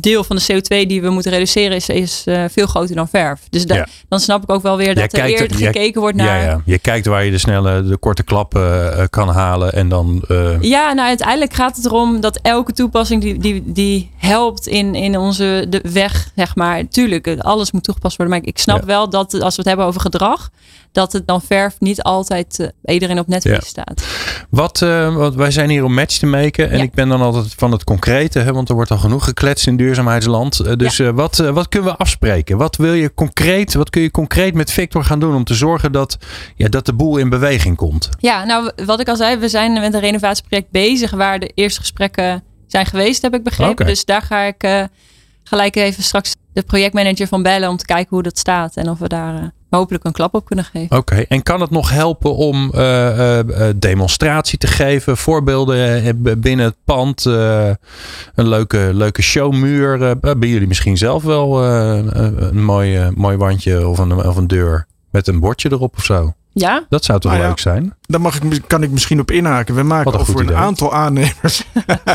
deel van de CO2 die we moeten reduceren is, is uh, veel groter dan verf. Dus da, ja. dan snap ik ook wel weer dat er eerder gekeken wordt naar... Ja, ja, Je kijkt waar je de snelle, de korte klappen uh, kan halen en dan... Uh... Ja, nou uiteindelijk gaat het erom dat elke toepassing die, die, die helpt in, in onze de weg, zeg maar. Tuurlijk, alles moet toegepast worden. Maar ik snap ja. wel dat als we het hebben over gedrag, dat het dan verf niet altijd uh, iedereen op netvlies ja. staat. Wat, uh, wat, wij zijn hier om match te maken. En ja. ik ben dan altijd van het concrete, hè, want er wordt al genoeg gekletst in duurzaamheidsland. Uh, dus ja. wat, wat kunnen we afspreken? Wat wil je concreet, wat kun je concreet met Victor gaan doen om te zorgen dat, ja, dat de boel in beweging komt? Ja, nou wat ik al zei, we zijn met een renovatieproject bezig waar de eerste gesprekken zijn geweest, heb ik begrepen. Okay. Dus daar ga ik gelijk even straks de projectmanager van bellen om te kijken hoe dat staat en of we daar hopelijk een klap op kunnen geven. Oké, okay. en kan het nog helpen om uh, uh, demonstratie te geven, voorbeelden binnen het pand, uh, een leuke, leuke showmuur? hebben jullie misschien zelf wel een mooi, mooi wandje of een, of een deur met een bordje erop of zo? Ja. Dat zou toch nou leuk ja, zijn? Daar mag ik, kan ik misschien op inhaken. We maken voor een idee. aantal aannemers.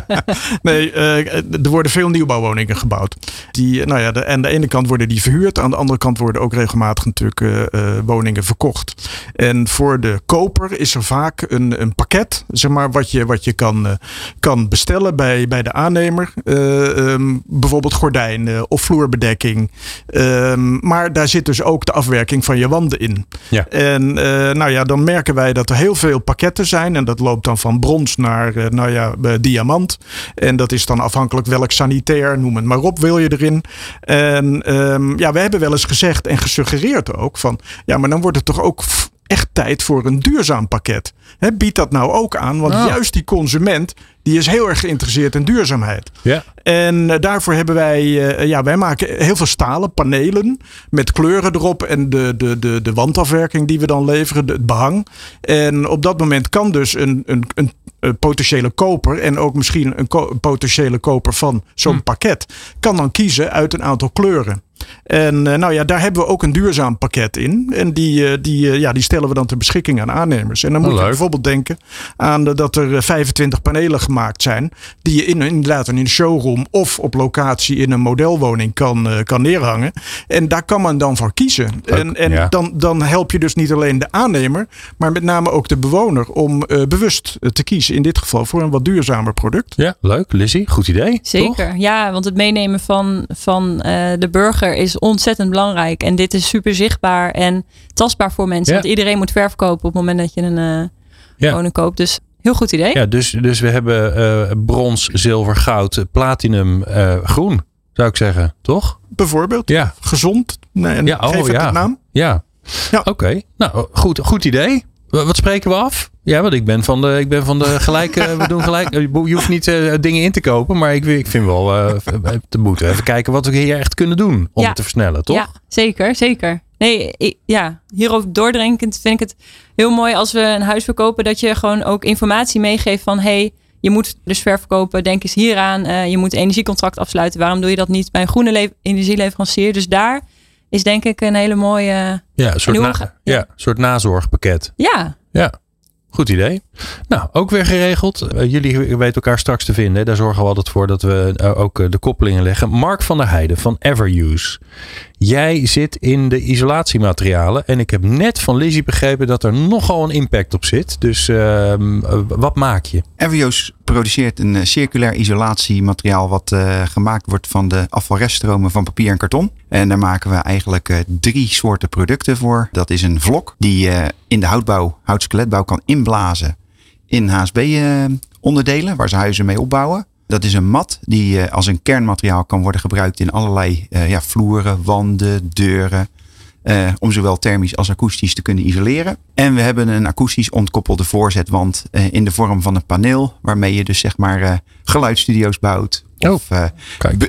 nee, uh, er worden veel nieuwbouwwoningen gebouwd. Die, nou ja, de, aan de ene kant worden die verhuurd. Aan de andere kant worden ook regelmatig natuurlijk uh, uh, woningen verkocht. En voor de koper is er vaak een, een pakket. Zeg maar, wat je, wat je kan, kan bestellen bij, bij de aannemer. Um, bijvoorbeeld gordijnen of vloerbedekking. Um, maar daar zit dus ook de afwerking van je wanden in. Ja. En nou ja, dan merken wij dat er heel veel pakketten zijn. En dat loopt dan van brons naar uh, nou ja, uh, diamant. En dat is dan afhankelijk welk sanitair, noem het maar op, wil je erin. En um, ja, we hebben wel eens gezegd en gesuggereerd ook van... ja, maar dan wordt het toch ook echt tijd voor een duurzaam pakket. He, bied dat nou ook aan, want oh. juist die consument die is heel erg geïnteresseerd in duurzaamheid. Ja. En uh, daarvoor hebben wij, uh, ja, wij maken heel veel stalen panelen met kleuren erop en de, de, de, de wandafwerking die we dan leveren, het behang. En op dat moment kan dus een, een, een, potentiële koper en ook misschien een, ko een potentiële koper van zo'n hm. pakket kan dan kiezen uit een aantal kleuren. En uh, nou ja, daar hebben we ook een duurzaam pakket in. En die, uh, die, uh, ja, die stellen we dan ter beschikking aan aannemers. En dan moet oh, je bijvoorbeeld denken aan dat er 25 panelen gemaakt zijn. Die je in, inderdaad in een showroom of op locatie in een modelwoning kan, kan neerhangen. En daar kan man dan voor kiezen. Ook, en en ja. dan, dan help je dus niet alleen de aannemer, maar met name ook de bewoner om bewust te kiezen. In dit geval voor een wat duurzamer product. Ja, leuk. Lizzie, goed idee. Zeker. Toch? Ja, want het meenemen van, van de burger is ontzettend belangrijk. En dit is super zichtbaar en tastbaar voor mensen. Ja. Want iedereen moet verf kopen op het moment dat je een uh, ja. woning koopt. Dus heel goed idee. Ja, dus, dus we hebben uh, brons, zilver, goud, platinum, uh, groen. Zou ik zeggen, toch? Bijvoorbeeld. Ja. Gezond. Nee, en ja, oh, geef het ja. een naam. Ja. ja. Oké. Okay. Nou, goed, goed idee. Wat spreken we af? Ja, want ik ben van de, ik ben van de gelijke. we doen gelijk. Je hoeft niet uh, dingen in te kopen, maar ik, ik vind wel uh, te moeten even kijken wat we hier echt kunnen doen om ja. het te versnellen, toch? Ja, zeker, zeker. Nee, ik, ja, hierover doordrenkend vind ik het heel mooi als we een huis verkopen dat je gewoon ook informatie meegeeft van hey, je moet dus verkopen, denk eens hieraan. Uh, je moet een energiecontract afsluiten. Waarom doe je dat niet bij een groene energieleverancier? Dus daar is denk ik een hele mooie. Ja, een soort, na, ja. ja, soort nazorgpakket. Ja. Ja. Goed idee. Nou, ook weer geregeld. Uh, jullie weten elkaar straks te vinden. Daar zorgen we altijd voor dat we uh, ook uh, de koppelingen leggen. Mark van der Heijden van Everuse. Jij zit in de isolatiematerialen. En ik heb net van Lizzie begrepen dat er nogal een impact op zit. Dus ehm, wat maak je? Everuse produceert een circulair isolatiemateriaal. wat gemaakt wordt van de afvalreststromen van papier en karton. En daar maken we eigenlijk drie soorten producten voor. Dat is een vlok die in de houtbouw, houtskeletbouw kan inblazen in HSB-onderdelen waar ze huizen mee opbouwen. Dat is een mat die als een kernmateriaal kan worden gebruikt in allerlei uh, ja, vloeren, wanden, deuren. Uh, om zowel thermisch als akoestisch te kunnen isoleren. En we hebben een akoestisch ontkoppelde voorzetwand uh, in de vorm van een paneel. Waarmee je dus zeg maar geluidsstudio's bouwt. Oh, of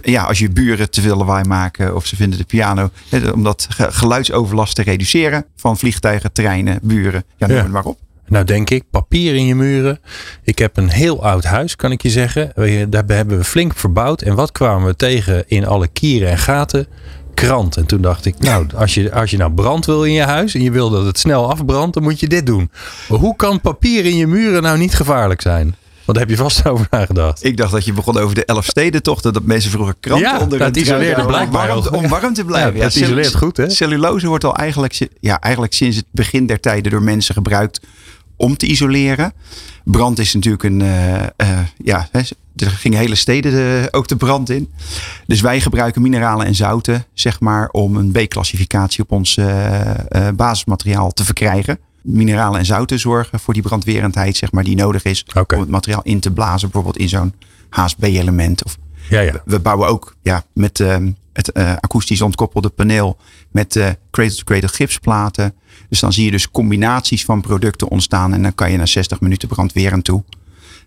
ja, als je buren te veel lawaai maken of ze vinden de piano. om dat geluidsoverlast te reduceren van vliegtuigen, treinen, buren. Ja, noem Ja. het maar op. Nou, denk ik, papier in je muren. Ik heb een heel oud huis, kan ik je zeggen. Daar hebben we flink verbouwd. En wat kwamen we tegen in alle kieren en gaten? Krant. En toen dacht ik, nou, als je, als je nou brand wil in je huis en je wil dat het snel afbrandt, dan moet je dit doen. Maar hoe kan papier in je muren nou niet gevaarlijk zijn? Want daar heb je vast over nagedacht. Ik dacht dat je begon over de Elfstedentochten. Dat mensen vroeger kranten Ja, onder dat de isoleerde blijkbaar om warm, om warm te blijven. Ja, dat isoleert goed, hè? Cellulose wordt al eigenlijk, ja, eigenlijk sinds het begin der tijden door mensen gebruikt om te isoleren. Brand is natuurlijk een, eh, eh, ja, hè, er gingen hele steden de, ook de brand in. Dus wij gebruiken mineralen en zouten, zeg maar, om een B-klassificatie op ons eh, eh, basismateriaal te verkrijgen. Mineralen en zouten zorgen voor die brandwerendheid, zeg maar, die nodig is om het materiaal in te blazen, bijvoorbeeld in zo'n HSB-element. Of Ja, ja. we bouwen ook ja, met ehm, het eh, akoestisch ontkoppelde paneel met eh cradle-to-cradle gipsplaten. Dus dan zie je dus combinaties van producten ontstaan en dan kan je na 60 minuten brandwerend toe.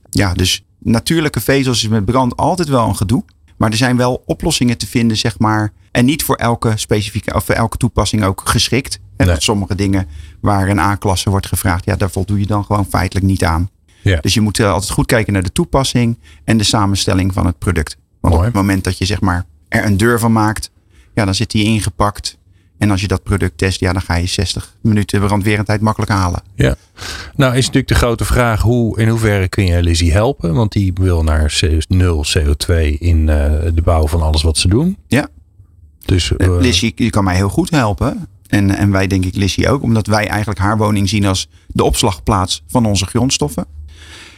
Ja, dus natuurlijke vezels is met brand altijd wel een gedoe. Maar er zijn wel oplossingen te vinden, zeg maar. En niet voor elke specifieke of voor elke toepassing ook geschikt. En Nee. sommige dingen waar een A-klasse wordt gevraagd, ja, daar voldoe je dan gewoon feitelijk niet aan. Ja. Dus je moet eh, altijd goed kijken naar de toepassing en de samenstelling van het product. Want Mooi. op het moment dat je zeg maar er een deur van maakt, ja, dan zit die ingepakt. En als je dat product test, ja, dan ga je 60 minuten brandwerendheid makkelijk halen. Ja. Nou is natuurlijk de grote vraag hoe in hoeverre kun je Lizzie helpen? Want die wil naar nul CO2 in eh, de bouw van alles wat ze doen. Ja. Dus Uh, Lissy die kan mij heel goed helpen. En, en wij denk ik Lissy ook. Omdat wij eigenlijk haar woning zien als de opslagplaats van onze grondstoffen.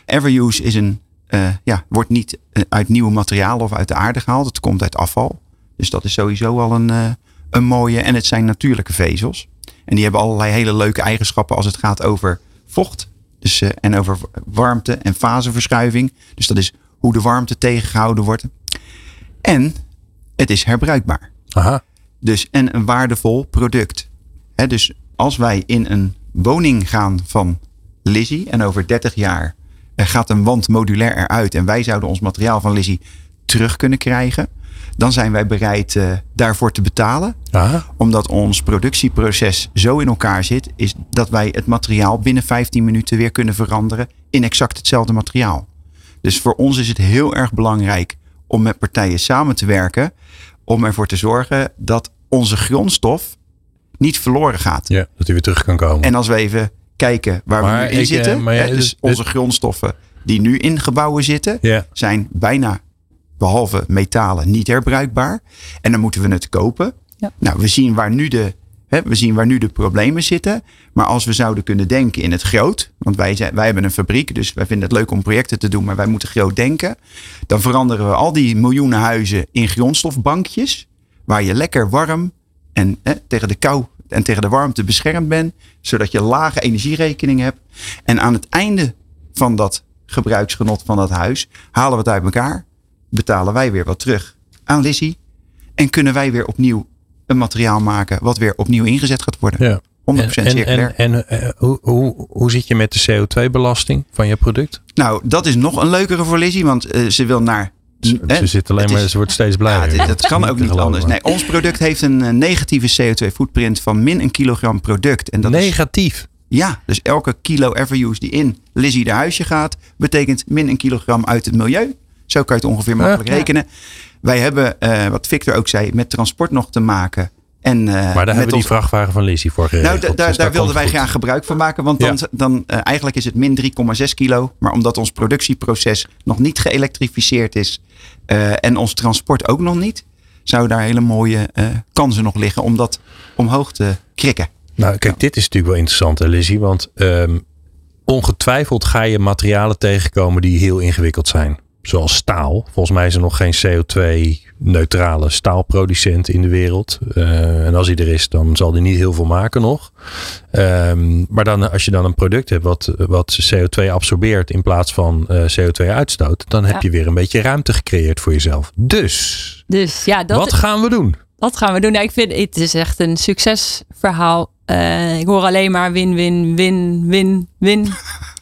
Everuse is een, eh, ja, wordt niet eh, uit nieuwe materialen of uit de aarde gehaald. Het komt uit afval. Dus dat is sowieso al een, eh, een mooie. En het zijn natuurlijke vezels. En die hebben allerlei hele leuke eigenschappen als het gaat over vocht. Dus, en over warmte en faseverschuiving. Dus dat is hoe de warmte tegengehouden wordt. En het is herbruikbaar. aha. Dus en een waardevol product. Dus als wij in een woning gaan van Lizzie en over 30 jaar gaat een wand modulair eruit en wij zouden ons materiaal van Lizzie terug kunnen krijgen, dan zijn wij bereid eh, daarvoor te betalen. aha. Omdat ons productieproces zo in elkaar zit, is dat wij het materiaal binnen 15 minuten weer kunnen veranderen in exact hetzelfde materiaal. Dus voor ons is het heel erg belangrijk om met partijen samen te werken. Om ervoor te zorgen dat onze grondstof niet verloren gaat. Ja, dat hij weer terug kan komen. En als we even kijken waar Maar we nu in ik, eh, zitten. maar ja, hè, dus dus- onze grondstoffen die nu in gebouwen zitten, zijn bijna, behalve metalen, niet herbruikbaar. En dan moeten we het kopen. Ja. Nou, we zien, waar nu de, hè, we zien waar nu de problemen zitten. Maar als we zouden kunnen denken in het groot. Want wij, zijn, wij hebben een fabriek, dus wij vinden het leuk om projecten te doen. Maar wij moeten groot denken. Dan veranderen we al die miljoenen huizen in grondstofbankjes. Waar je lekker warm en hè, tegen de kou en tegen de warmte beschermd bent. Zodat je lage energierekening hebt. En aan het einde van dat gebruiksgenot van dat huis halen we het uit elkaar. Betalen wij weer wat terug aan Lizzie. En kunnen wij weer opnieuw een materiaal maken wat weer opnieuw ingezet gaat worden. Ja. 100% en, circulair. en, en eh, hoe, hoe, hoe zit je met de CO2-belasting van je product? Nou, dat is nog een leukere voor Lizzie, want eh, ze wil naar. Ze, ze zit alleen maar, is- ze wordt steeds blijer. Ja, dit- dat kan ook niet anders. Nee, ons product heeft een eh, negatieve CO2-footprint van min een kilogram product. En dat is, Negatief. ja, dus elke kilo everuse die in Lizzie de huisje gaat, betekent min een kilogram uit het milieu. Zo kan je het ongeveer makkelijk Ja. rekenen. Wij hebben, eh, wat Victor ook zei, met transport nog te maken. En, eh, Maar daar hebben we die ons- vrachtwagen van Lizzie voor geregeld. nou, daar, dus daar wilden wij graag gebruik van maken. Want Ja. dan, dan eh, eigenlijk is het min 3,6 kilo. Maar omdat ons productieproces nog niet geëlektrificeerd is. eh, en ons transport ook nog niet. Zouden daar hele mooie kansen nog liggen om dat omhoog te krikken. Nou, kijk, dit is natuurlijk wel interessant, hè, Lizzie. Want ehm, ongetwijfeld ga je materialen tegenkomen die heel ingewikkeld zijn. Zoals staal. Volgens mij is er nog geen CO2-neutrale staalproducent in de wereld. Eh, en als hij er is, dan zal hij niet heel veel maken nog. Ehm, maar dan, als je dan een product hebt wat, wat CO2 absorbeert in plaats van eh, CO2 uitstoot, dan heb Ja. je weer een beetje ruimte gecreëerd voor jezelf. Dus, Dus ja, dat, wat gaan we doen? dat gaan we doen. Nou, ik vind het is echt een succesverhaal. Eh, ik hoor alleen maar win, win, win, win, win.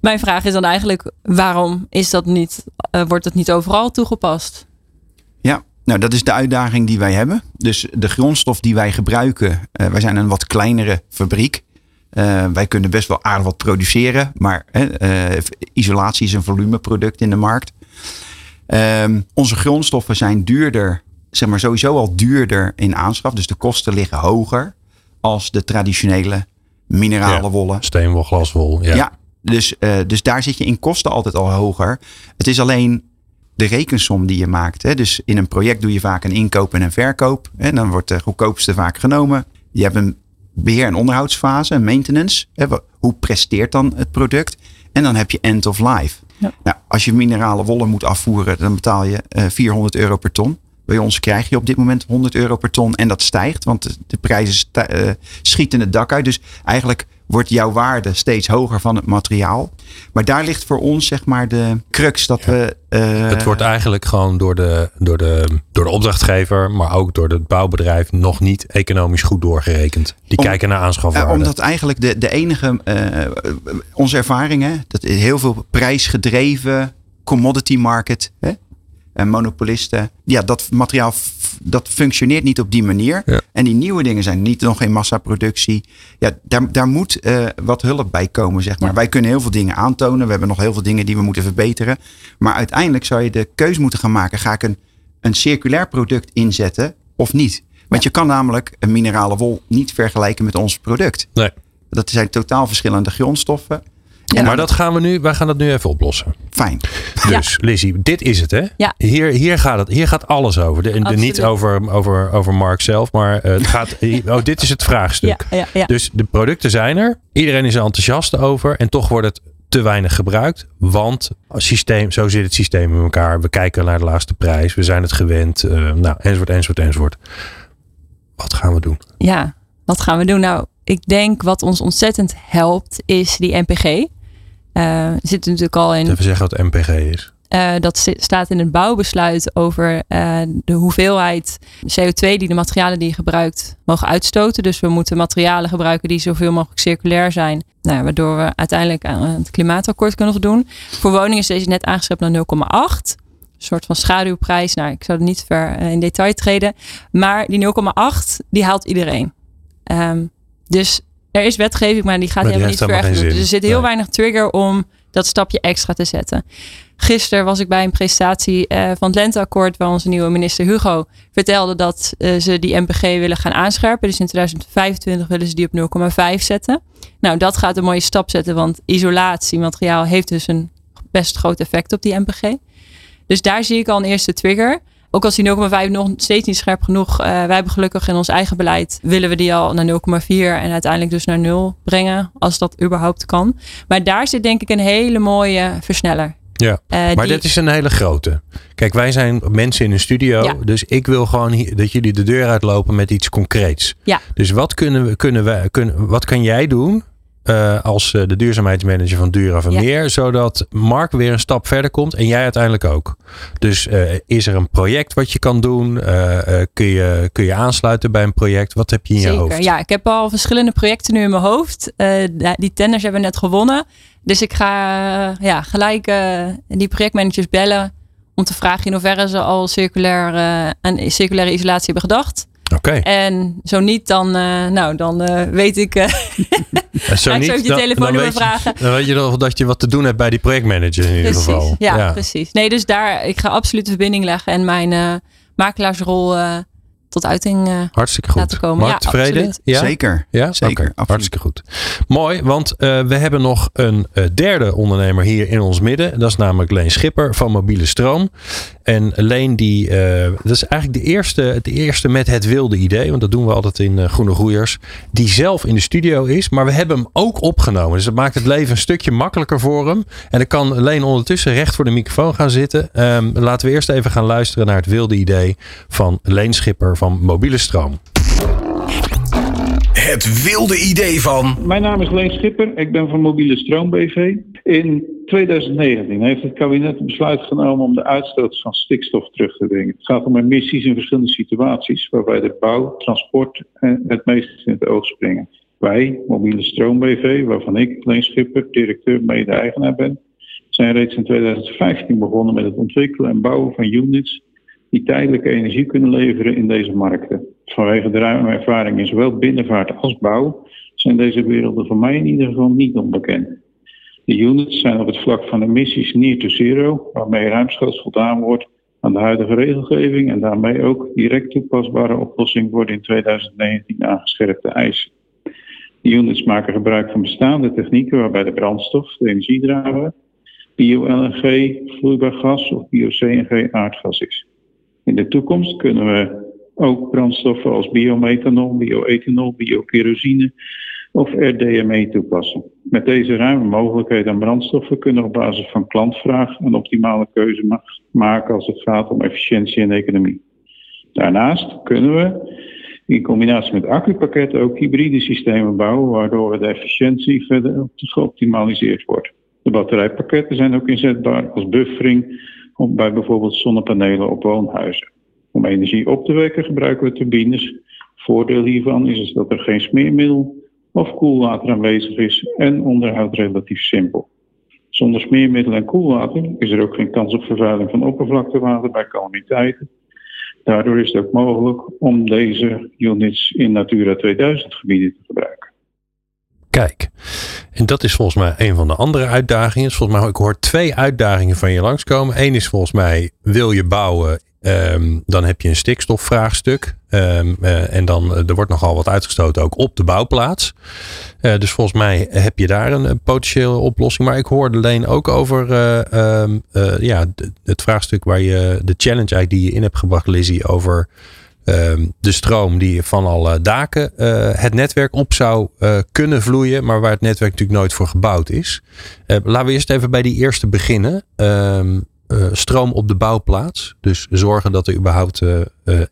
Mijn vraag is dan eigenlijk, waarom is dat niet, eh, wordt het niet overal toegepast? Ja, nou dat is de uitdaging die wij hebben. Dus de grondstof die wij gebruiken. eh, wij zijn een wat kleinere fabriek. Eh, wij kunnen best wel aardig wat produceren. Maar hè, eh, isolatie is een volumeproduct in de markt. Ehm, onze grondstoffen zijn duurder. Zeg maar sowieso al duurder in aanschaf. Dus de kosten liggen hoger. Als de traditionele minerale Ja. wollen. Steenwol, glaswol. Ja. Ja, dus, eh, dus daar zit je in kosten altijd al hoger. Het is alleen de rekensom die je maakt. Hè? Dus in een project doe je vaak een inkoop en een verkoop. En dan wordt de goedkoopste vaak genomen. Je hebt een beheer- en onderhoudsfase, een maintenance. Hè? Hoe presteert dan het product? En dan heb je end of life. Ja. Nou, als je minerale wollen moet afvoeren, dan betaal je eh, 400 euro per ton. Bij ons krijg je op dit moment 100 euro per ton. En dat stijgt, want de, prijzen eh, schieten het dak uit. Dus eigenlijk wordt jouw waarde steeds hoger van het materiaal. Maar daar ligt voor ons zeg maar de crux dat we... eh, Het wordt eigenlijk gewoon door de, door, de, door de opdrachtgever, maar ook door het bouwbedrijf nog niet economisch goed doorgerekend. Die Om- kijken naar aanschafwaarde. omdat eigenlijk de, de enige, eh, onze ervaringen, dat is heel veel prijsgedreven commodity market, hè? En monopolisten. Ja, dat materiaal dat functioneert niet op die manier. Ja. En die nieuwe dingen zijn niet nog geen massaproductie. Ja, daar, daar moet eh, wat hulp bij komen, zeg maar. Wij kunnen heel veel dingen aantonen. We hebben nog heel veel dingen die we moeten verbeteren. Maar uiteindelijk zou je de keus moeten gaan maken. Ga ik een, een circulair product inzetten of niet? Want je kan namelijk een minerale wol niet vergelijken met ons product. nee. Dat zijn totaal verschillende grondstoffen. Ja, maar dat gaan we nu, wij gaan dat nu even oplossen. Fijn. Dus Lizzie, dit is het hè? Ja. Hier, hier, gaat het, hier gaat alles over. De, de- niet over, over, over Mark zelf, maar eh, het gaat, oh, dit is het vraagstuk. Ja, ja, ja. Dus de producten zijn er. Iedereen is er enthousiast over. En toch wordt het te weinig gebruikt. Want systeem, zo zit het systeem in elkaar. We kijken naar de laagste prijs. We zijn het gewend. eh, nou, enzovoort, enzovoort, enzovoort. Wat gaan we doen? Ja, wat gaan we doen? Nou, ik denk wat ons ontzettend helpt is die NPG. Eh zit natuurlijk al in. Even zeggen wat MPG is. Eh, dat staat in het bouwbesluit over eh, de hoeveelheid CO2 die de materialen die je gebruikt mogen uitstoten. Dus we moeten materialen gebruiken die zoveel mogelijk circulair zijn. Nou, waardoor we uiteindelijk aan het klimaatakkoord kunnen voldoen. Voor woningen is deze net aangescherpt naar 0,8. Een soort van schaduwprijs. Nou, ik zou er niet ver in detail treden. Maar die 0,8, die haalt iedereen. Ehm, dus er is wetgeving, maar die gaat Maar die helemaal niet ver helemaal Dus er zit heel Nee. weinig trigger om dat stapje extra te zetten. Gisteren was ik bij een presentatie van het Lenteakkoord, waar onze nieuwe minister Hugo vertelde dat ze die MPG willen gaan aanscherpen. Dus in 2025 willen ze die op 0,5 zetten. Nou, dat gaat een mooie stap zetten, want isolatiemateriaal heeft dus een best groot effect op die MPG. Dus daar zie ik al een eerste trigger. Ook als die 0,5 nog steeds niet scherp genoeg. Uh, wij hebben gelukkig in ons eigen beleid willen we die al naar 0,4 en uiteindelijk dus naar 0 brengen. Als dat überhaupt kan. Maar daar zit denk ik een hele mooie versneller. Ja, uh, maar dit is een hele grote. Kijk, wij zijn mensen in een studio. Ja. Dus ik wil gewoon hier, dat jullie de deur uitlopen met iets concreets. Ja. Dus wat, kunnen we, kunnen wij, kunnen, wat kan jij doen uh, als uh, de duurzaamheidsmanager van Dura van ja. Meer, zodat Mark weer een stap verder komt en jij uiteindelijk ook. Dus uh, is er een project wat je kan doen? kun, je, kun je aansluiten bij een project? Wat heb je in Zeker. je hoofd? Ja, ik heb al verschillende projecten nu in mijn hoofd. die tenders hebben we net gewonnen. Dus ik ga ja, gelijk die projectmanagers bellen om te vragen in hoeverre ze al circulair, aan circulaire isolatie hebben gedacht. Oké. En zo niet, dan, uh, nou, dan uh, weet ik. Uh, zo niet, ik je dan, telefoonnummer dan vragen. Je, dan weet je nog dat je wat te doen hebt bij die projectmanager in ieder geval. Ja, ja, precies. Nee, dus daar, ik ga absoluut de verbinding leggen en mijn makelaarsrol tot uiting uh, Hartstikke goed. laten komen. Mark, ja, tevreden? Absoluut. Ja? Zeker. Ja, Zeker. Okay. Hartstikke goed. Mooi, want uh, we hebben nog een uh, derde ondernemer hier in ons midden. Dat is namelijk Leen Schipper van Mobiele Stroom. En Leen, die, dat is eigenlijk de eerste, het eerste met het wilde idee. Want dat doen we altijd in Groene Groeiers. Die zelf in de studio is. Maar we hebben hem ook opgenomen. Dus dat maakt het leven een stukje makkelijker voor hem. En dan kan Leen ondertussen recht voor de microfoon gaan zitten. Um, laten we eerst even gaan luisteren naar het wilde idee van Leen Schipper van Mobiele Stroom. Het wilde idee van. Mijn naam is Leen Schipper, ik ben van Mobiele Stroom BV. In 2019 heeft het kabinet een besluit genomen om de uitstoot van stikstof terug te brengen. Het gaat om emissies in verschillende situaties waarbij de bouw, transport het meest in het oog springen. Wij, Mobiele Stroom BV, waarvan ik, Leen Schipper, directeur mede-eigenaar ben, zijn reeds in 2015 begonnen met het ontwikkelen en bouwen van units die tijdelijke energie kunnen leveren in deze markten. Vanwege de ruime ervaring in zowel binnenvaart als bouw zijn deze werelden voor mij in ieder geval niet onbekend. De units zijn op het vlak van emissies near to zero, waarmee ruimschoots voldaan wordt aan de huidige regelgeving en daarmee ook direct toepasbare oplossing worden in 2019 aangescherpte eisen. De units maken gebruik van bestaande technieken waarbij de brandstof, de energiedrager, bio-LNG, vloeibaar gas of bio-CNG aardgas is. In de toekomst kunnen we ook brandstoffen als biomethanol, bioethanol, biokerosine of RDME toepassen. Met deze ruime mogelijkheid aan brandstoffen kunnen we op basis van klantvraag een optimale keuze maken als het gaat om efficiëntie en economie. Daarnaast kunnen we in combinatie met accupakketten ook hybride systemen bouwen, waardoor de efficiëntie verder geoptimaliseerd wordt. De batterijpakketten zijn ook inzetbaar als buffering bij bijvoorbeeld zonnepanelen op woonhuizen. Om energie op te wekken gebruiken we turbines. Voordeel hiervan is dat er geen smeermiddel of koelwater aanwezig is en onderhoud relatief simpel. Zonder smeermiddel en koelwater is er ook geen kans op vervuiling van oppervlaktewater bij calamiteiten. Daardoor is het ook mogelijk om deze units in Natura 2000 gebieden te gebruiken. Kijk, en dat is volgens mij een van de andere uitdagingen. Volgens mij, ik hoor twee uitdagingen van je langskomen. Eén is volgens mij, wil je bouwen, um, dan heb je een stikstofvraagstuk. Um, uh, en dan, er wordt nogal wat uitgestoten ook op de bouwplaats. Uh, dus volgens mij heb je daar een, potentiële oplossing. Maar ik hoorde alleen ook over um, ja, het vraagstuk waar je, de challenge eigenlijk die je in hebt gebracht, Lizzie, over de stroom die van alle daken uh, het netwerk op zou uh, kunnen vloeien, maar waar het netwerk natuurlijk nooit voor gebouwd is. Uh, laten we eerst even bij die eerste beginnen. Um, stroom op de bouwplaats. Dus zorgen dat er überhaupt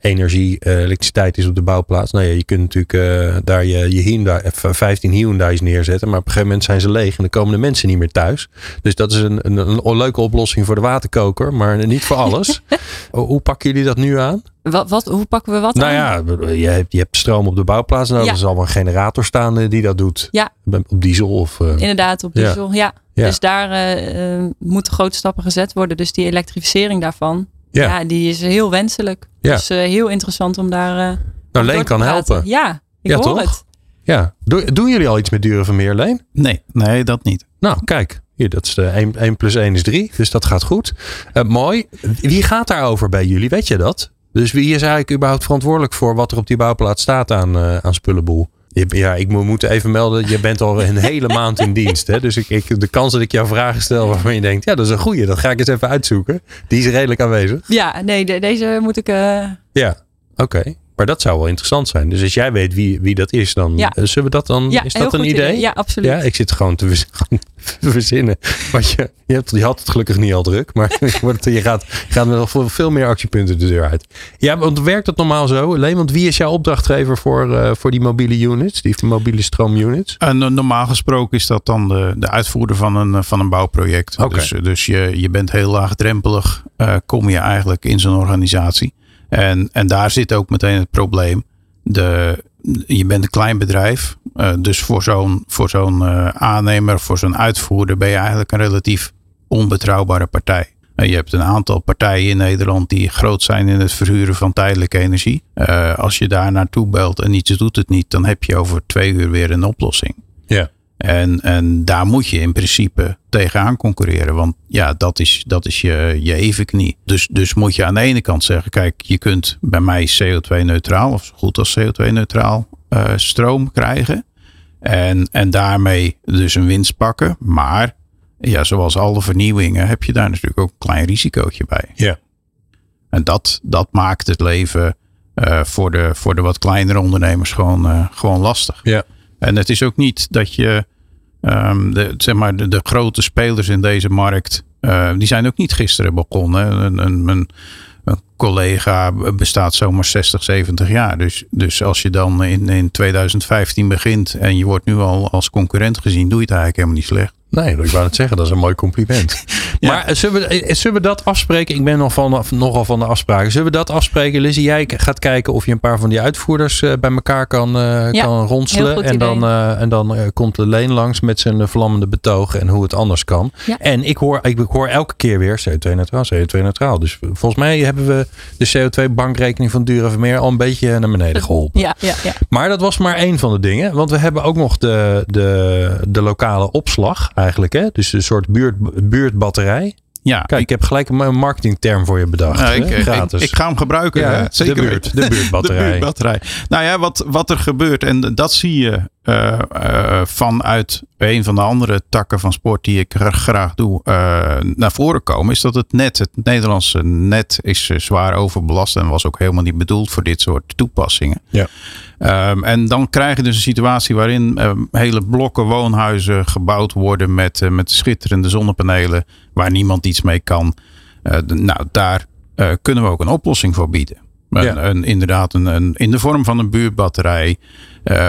energie, elektriciteit is op de bouwplaats. Nou ja, je kunt natuurlijk daar je, je Hyundai, 15 Hyundai's neerzetten, maar op een gegeven moment zijn ze leeg en dan komen de mensen niet meer thuis. Dus dat is een, een, een leuke oplossing voor de waterkoker, maar niet voor alles. Hoe pakken jullie dat nu aan? Wat, wat, hoe pakken we wat nou aan? ja, je hebt, je hebt stroom op de bouwplaats nodig. Ja. Er zal wel een generator staan die dat doet. Ja. Op diesel of... Uh, Inderdaad, op diesel. Ja. ja. Dus daar uh, moeten grote stappen gezet worden. Dus die elektrificering daarvan, Ja. ja, die is heel wenselijk. Ja. Dus uh, heel interessant om daar. nou, door Leen te kan praten. helpen. Ja, ik Ja, hoor toch? het. Ja. Doe- doen jullie al iets met Duren van Meer, Leen? Nee, nee, dat niet. Nou, kijk. Hier, dat is de 1, 1 plus 1 is 3. Dus dat gaat goed. Uh, mooi. Wie gaat daarover bij jullie? Weet je dat? Dus wie is eigenlijk überhaupt verantwoordelijk voor wat er op die bouwplaats staat aan, uh, aan spullenboel? Ja, ik moet even melden, je bent al een hele maand in dienst. Hè? Dus ik, ik, de kans dat ik jou vragen stel waarvan je denkt, ja, dat is een goeie, dat ga ik eens even uitzoeken. Die is redelijk aanwezig. Ja, nee, de, deze moet ik. Uh... Ja, oké. Maar dat zou wel interessant zijn. Dus als jij weet wie, wie dat is, dan ja. zullen we dat dan. Ja, is dat een idee? idee? Ja, absoluut. Ja, ik zit gewoon te, verzinnen. Want je, je, hebt, je had het gelukkig niet al druk. Maar je gaat, je gaat met nog veel meer actiepunten de deur uit. Ja, want werkt dat normaal zo? Alleen, want wie is jouw opdrachtgever voor, uh, voor die mobiele units, die mobiele stroomunits? Uh, normaal gesproken is dat dan de, de uitvoerder van een, van een bouwproject. Okay. Dus, dus je, je bent heel laagdrempelig, uh, kom je eigenlijk in zo'n organisatie. En, en daar zit ook meteen het probleem. De, je bent een klein bedrijf. Uh, dus voor zo'n uh, aannemer, voor zo'n uitvoerder ben je eigenlijk een relatief onbetrouwbare partij. Je hebt een aantal partijen in Nederland die groot zijn in het verhuren van tijdelijke energie. als je daar naartoe belt en iets doet het niet, dan heb je over twee uur weer een oplossing. Ja. En, en daar moet je in principe tegenaan concurreren. Want ja, dat is, dat is je, je evenknie. Dus, dus moet je aan de ene kant zeggen: kijk, je kunt bij mij CO2-neutraal, of zo goed als CO2-neutraal, uh, stroom krijgen. En, en daarmee dus een winst pakken. Maar ja, zoals alle vernieuwingen heb je daar natuurlijk ook een klein risicootje bij. Ja. En dat, dat maakt het leven uh, voor, de, voor de wat kleinere ondernemers gewoon, uh, gewoon lastig. Ja. En het is ook niet dat je, um, de, zeg maar, de, grote spelers in deze markt, uh, die zijn ook niet gisteren begonnen. Een, een, collega bestaat zomaar 60, 70 jaar. Dus, dus als je dan in, in 2015 begint en je wordt nu al als concurrent gezien, doe je het eigenlijk helemaal niet slecht. Nee, ik wou het zeggen, dat is een mooi compliment. ja. Maar zullen we, zullen we dat afspreken? Ik ben nog van, nogal van de afspraken. Zullen we dat afspreken? Lizzie, jij gaat kijken of je een paar van die uitvoerders uh, bij elkaar kan, uh, ja, kan ronselen. En dan, uh, en dan komt Leen langs met zijn vlammende betogen en hoe het anders kan. Ja. En ik hoor, ik hoor elke keer weer CO2-neutraal, CO2-neutraal. Dus volgens mij hebben we de CO2-bankrekening van Dure Vermeer al een beetje naar beneden geholpen. Ja, ja, ja. Maar dat was maar één van de dingen. Want we hebben ook nog de, de, de lokale opslag eigenlijk. Hè? Dus een soort buurt, buurtbatterij. Ja, Kijk, ik heb gelijk een marketingterm voor je bedacht. Nou, ik? Gratis. Ik, ik, ga hem gebruiken. Ja, hè? Zeker de, buurt, de buurtbatterij. de buurtbatterij. Nou ja, wat, wat er gebeurt, en dat zie je uh, uh, vanuit een van de andere takken van sport die ik graag doe, uh, naar voren komen, is dat het net, het Nederlandse net, is zwaar overbelast en was ook helemaal niet bedoeld voor dit soort toepassingen. Ja. Um, en dan krijg je dus een situatie waarin um, hele blokken woonhuizen gebouwd worden met, uh, met schitterende zonnepanelen waar niemand iets mee kan. Uh, de, nou, daar uh, kunnen we ook een oplossing voor bieden. Een, inderdaad, een, een, in de vorm van een buurtbatterij,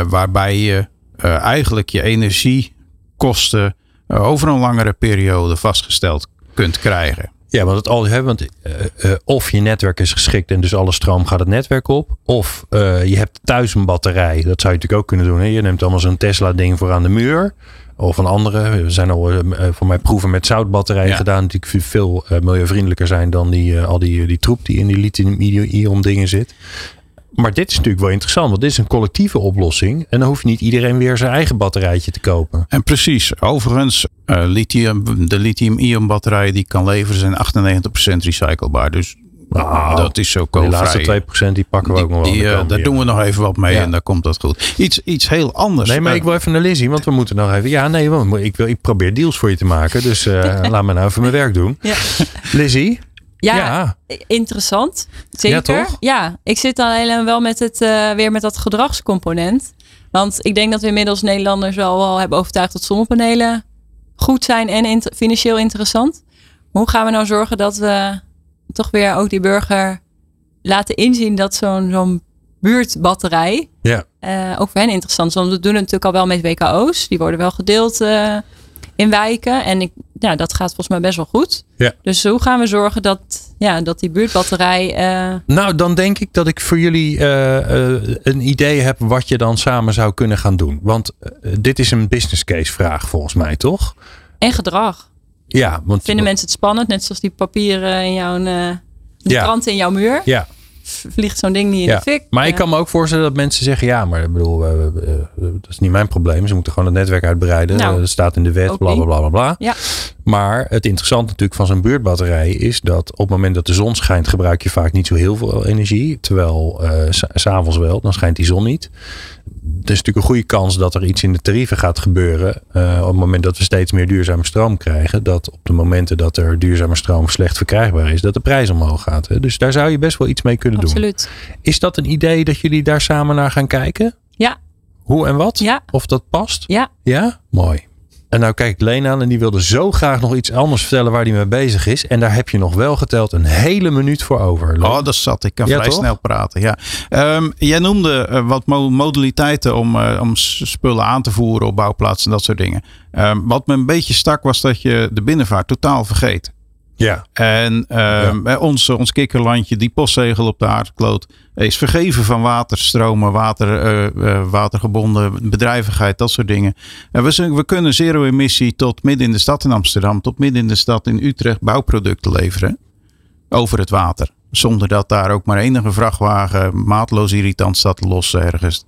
waarbij je eigenlijk je energiekosten over een langere periode vastgesteld kunt krijgen. Ja, want het al hè, want uh, uh, of je netwerk is geschikt en dus alle stroom gaat het netwerk op. Of uh, je hebt thuis een batterij. Dat zou je natuurlijk ook kunnen doen. Hè? Je neemt allemaal zo'n Tesla ding voor aan de muur. Of een andere. We zijn al voor mij proeven met zoutbatterijen Ja. gedaan. Die veel milieuvriendelijker zijn dan die, al die, die troep die in die lithium-ion dingen zit. Maar dit is natuurlijk wel interessant, want dit is een collectieve oplossing. En dan hoeft niet iedereen weer zijn eigen batterijtje te kopen. En precies, overigens, uh, lithium, de lithium-ion batterijen die kan leveren zijn 98% recyclebaar. Dus Nou, dat is zo koolvrij. laatste 2% die pakken we ook nog wel. Die, aan de uh, kant daar hier. doen we nog even wat mee Ja. en dan komt dat goed. Iets, iets heel anders. Nee, maar Uh, ik wil even naar Lizzie, want we moeten nog even. Ja, nee, want ik, wil, ik probeer deals voor je te maken. Dus eh, laat me nou even mijn werk doen. Ja. Lizzie? Ja, Ja. interessant. Zeker. Ja, toch? Ja, ik zit alleen wel met het, uh, weer met dat gedragscomponent. Want ik denk dat we inmiddels Nederlanders wel, wel hebben overtuigd dat zonnepanelen goed zijn en financieel interessant. Maar hoe gaan we nou zorgen dat we toch weer ook die burger laten inzien dat zo'n zo'n buurtbatterij Ja. uh, ook voor hen interessant is? Want we doen het natuurlijk al wel met WKO's. Die worden wel gedeeld uh, in wijken. En ik, ja, dat gaat volgens mij best wel goed. Ja. Dus hoe gaan we zorgen dat, ja, dat die buurtbatterij. Uh, Nou, dan denk ik dat ik voor jullie uh, uh, een idee heb wat je dan samen zou kunnen gaan doen. Want dit is een business case vraag volgens mij, toch? En gedrag. Ja, want vinden mensen het spannend, net zoals die papieren in jouw die Ja. kranten in jouw muur. Ja. vliegt zo'n ding niet in Ja, de fik. maar ik kan me ook voorstellen dat mensen zeggen: ja, maar ik bedoel, dat is niet mijn probleem. Ze moeten gewoon het netwerk uitbreiden. Nou, dat staat in de wet, bla bla bla. bla. Ja. Maar het interessante natuurlijk van zo'n buurtbatterij is dat op het moment dat de zon schijnt, gebruik je vaak niet zo heel veel energie. Terwijl eh, s- s'avonds wel, dan schijnt die zon niet. Er is natuurlijk een goede kans dat er iets in de tarieven gaat gebeuren. eh, op het moment dat we steeds meer duurzame stroom krijgen. Dat op de momenten dat er duurzame stroom slecht verkrijgbaar is, dat de prijs omhoog gaat. Hè. Dus daar zou je best wel iets mee kunnen doen. Absoluut. Is dat een idee dat jullie daar samen naar gaan kijken? Ja. Hoe en wat? Ja. Of dat past? Ja. Ja? Mooi. En nou kijk ik Leen aan en die wilde zo graag nog iets anders vertellen waar hij mee bezig is. En daar heb je nog wel geteld een hele minuut voor over. Leen. Oh, dat zat. Ik kan Ja, vrij toch? snel praten. Ja. Ehm, jij noemde eh, wat mo- modaliteiten om, eh, om spullen aan te voeren op bouwplaatsen en dat soort dingen. Ehm, wat me een beetje stak was dat je de binnenvaart totaal vergeet. Ja. En ehm, eh, ons, ons kikkerlandje, die postzegel op de aardkloot, is vergeven van waterstromen, water, eh, eh, watergebonden bedrijvigheid, dat soort dingen. En we, zijn- we kunnen zero-emissie tot midden in de stad in Amsterdam, tot midden in de stad in Utrecht bouwproducten leveren over het water. Zonder dat daar ook maar enige vrachtwagen maatloos irritant staat te lossen ergens.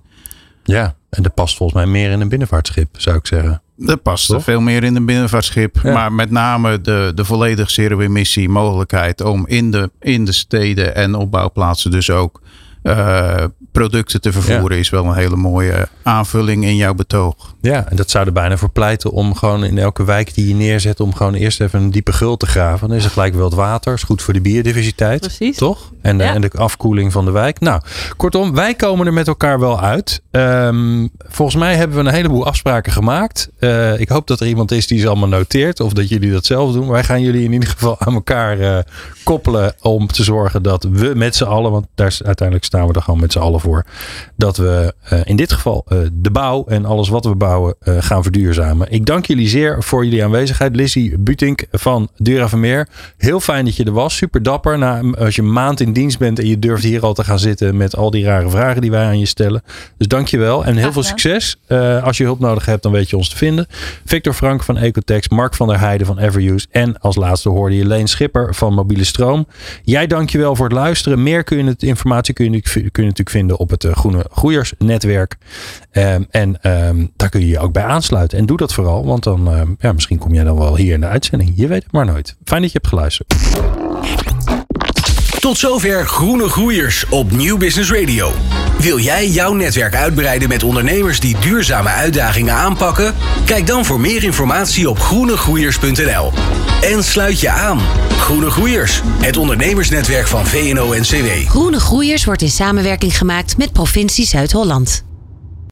Ja, en dat past volgens mij meer in een binnenvaartschip, zou ik zeggen. Dat past Toch? veel meer in een binnenvaartschip. Ja. Maar met name de, de volledig zero-emissie mogelijkheid om in de, in de steden en op bouwplaatsen dus ook eh, producten te vervoeren is wel een hele mooie aanvulling in jouw betoog. Ja, en dat zou er bijna voor pleiten om gewoon in elke wijk die je neerzet, om gewoon eerst even een diepe gul te graven. Dan is er gelijk wel het water, is goed voor de biodiversiteit. Precies. Toch? En de, Ja. en de afkoeling van de wijk. Nou, kortom, wij komen er met elkaar wel uit. Ehm, volgens mij hebben we een heleboel afspraken gemaakt. Eh, ik hoop dat er iemand is die ze allemaal noteert, of dat jullie dat zelf doen. Wij gaan jullie in ieder geval aan elkaar eh, koppelen om te zorgen dat we met z'n allen, want daar is, uiteindelijk staan we er gewoon met z'n allen voor, dat we eh, in dit geval eh, de bouw en alles wat we bouwen eh, gaan verduurzamen. Ik dank jullie zeer voor jullie aanwezigheid. Lizzie Butink van Dura Vermeer. Heel fijn dat je er was. Super dapper. Na, als je een maand in dienst bent en je durft hier al te gaan zitten met al die rare vragen die wij aan je stellen. Dus dank je wel en heel veel succes. Als je hulp nodig hebt, dan weet je ons te vinden. Victor Frank van Ecotex, Mark van der Heijden van Everuse en als laatste hoorde je Leen Schipper van Mobiele Stroom. Jij dank je wel voor het luisteren. Meer kun je het, informatie kun je, kun je natuurlijk vinden op het eh, Groene Groeiersnetwerk. Ehm, en ehm, daar kun je je ook bij aansluiten. En doe dat vooral, want dan ehm, ja, misschien kom jij dan wel hier in de uitzending. Je weet het maar nooit. Fijn dat je hebt geluisterd. Tot zover Groene Groeiers op Nieuw Business Radio. Wil jij jouw netwerk uitbreiden met ondernemers die duurzame uitdagingen aanpakken? Kijk dan voor meer informatie op groenegroeiers.nl. En sluit je aan. Groene Groeiers, het ondernemersnetwerk van VNO-NCW. Groene Groeiers wordt in samenwerking gemaakt met provincie Zuid-Holland.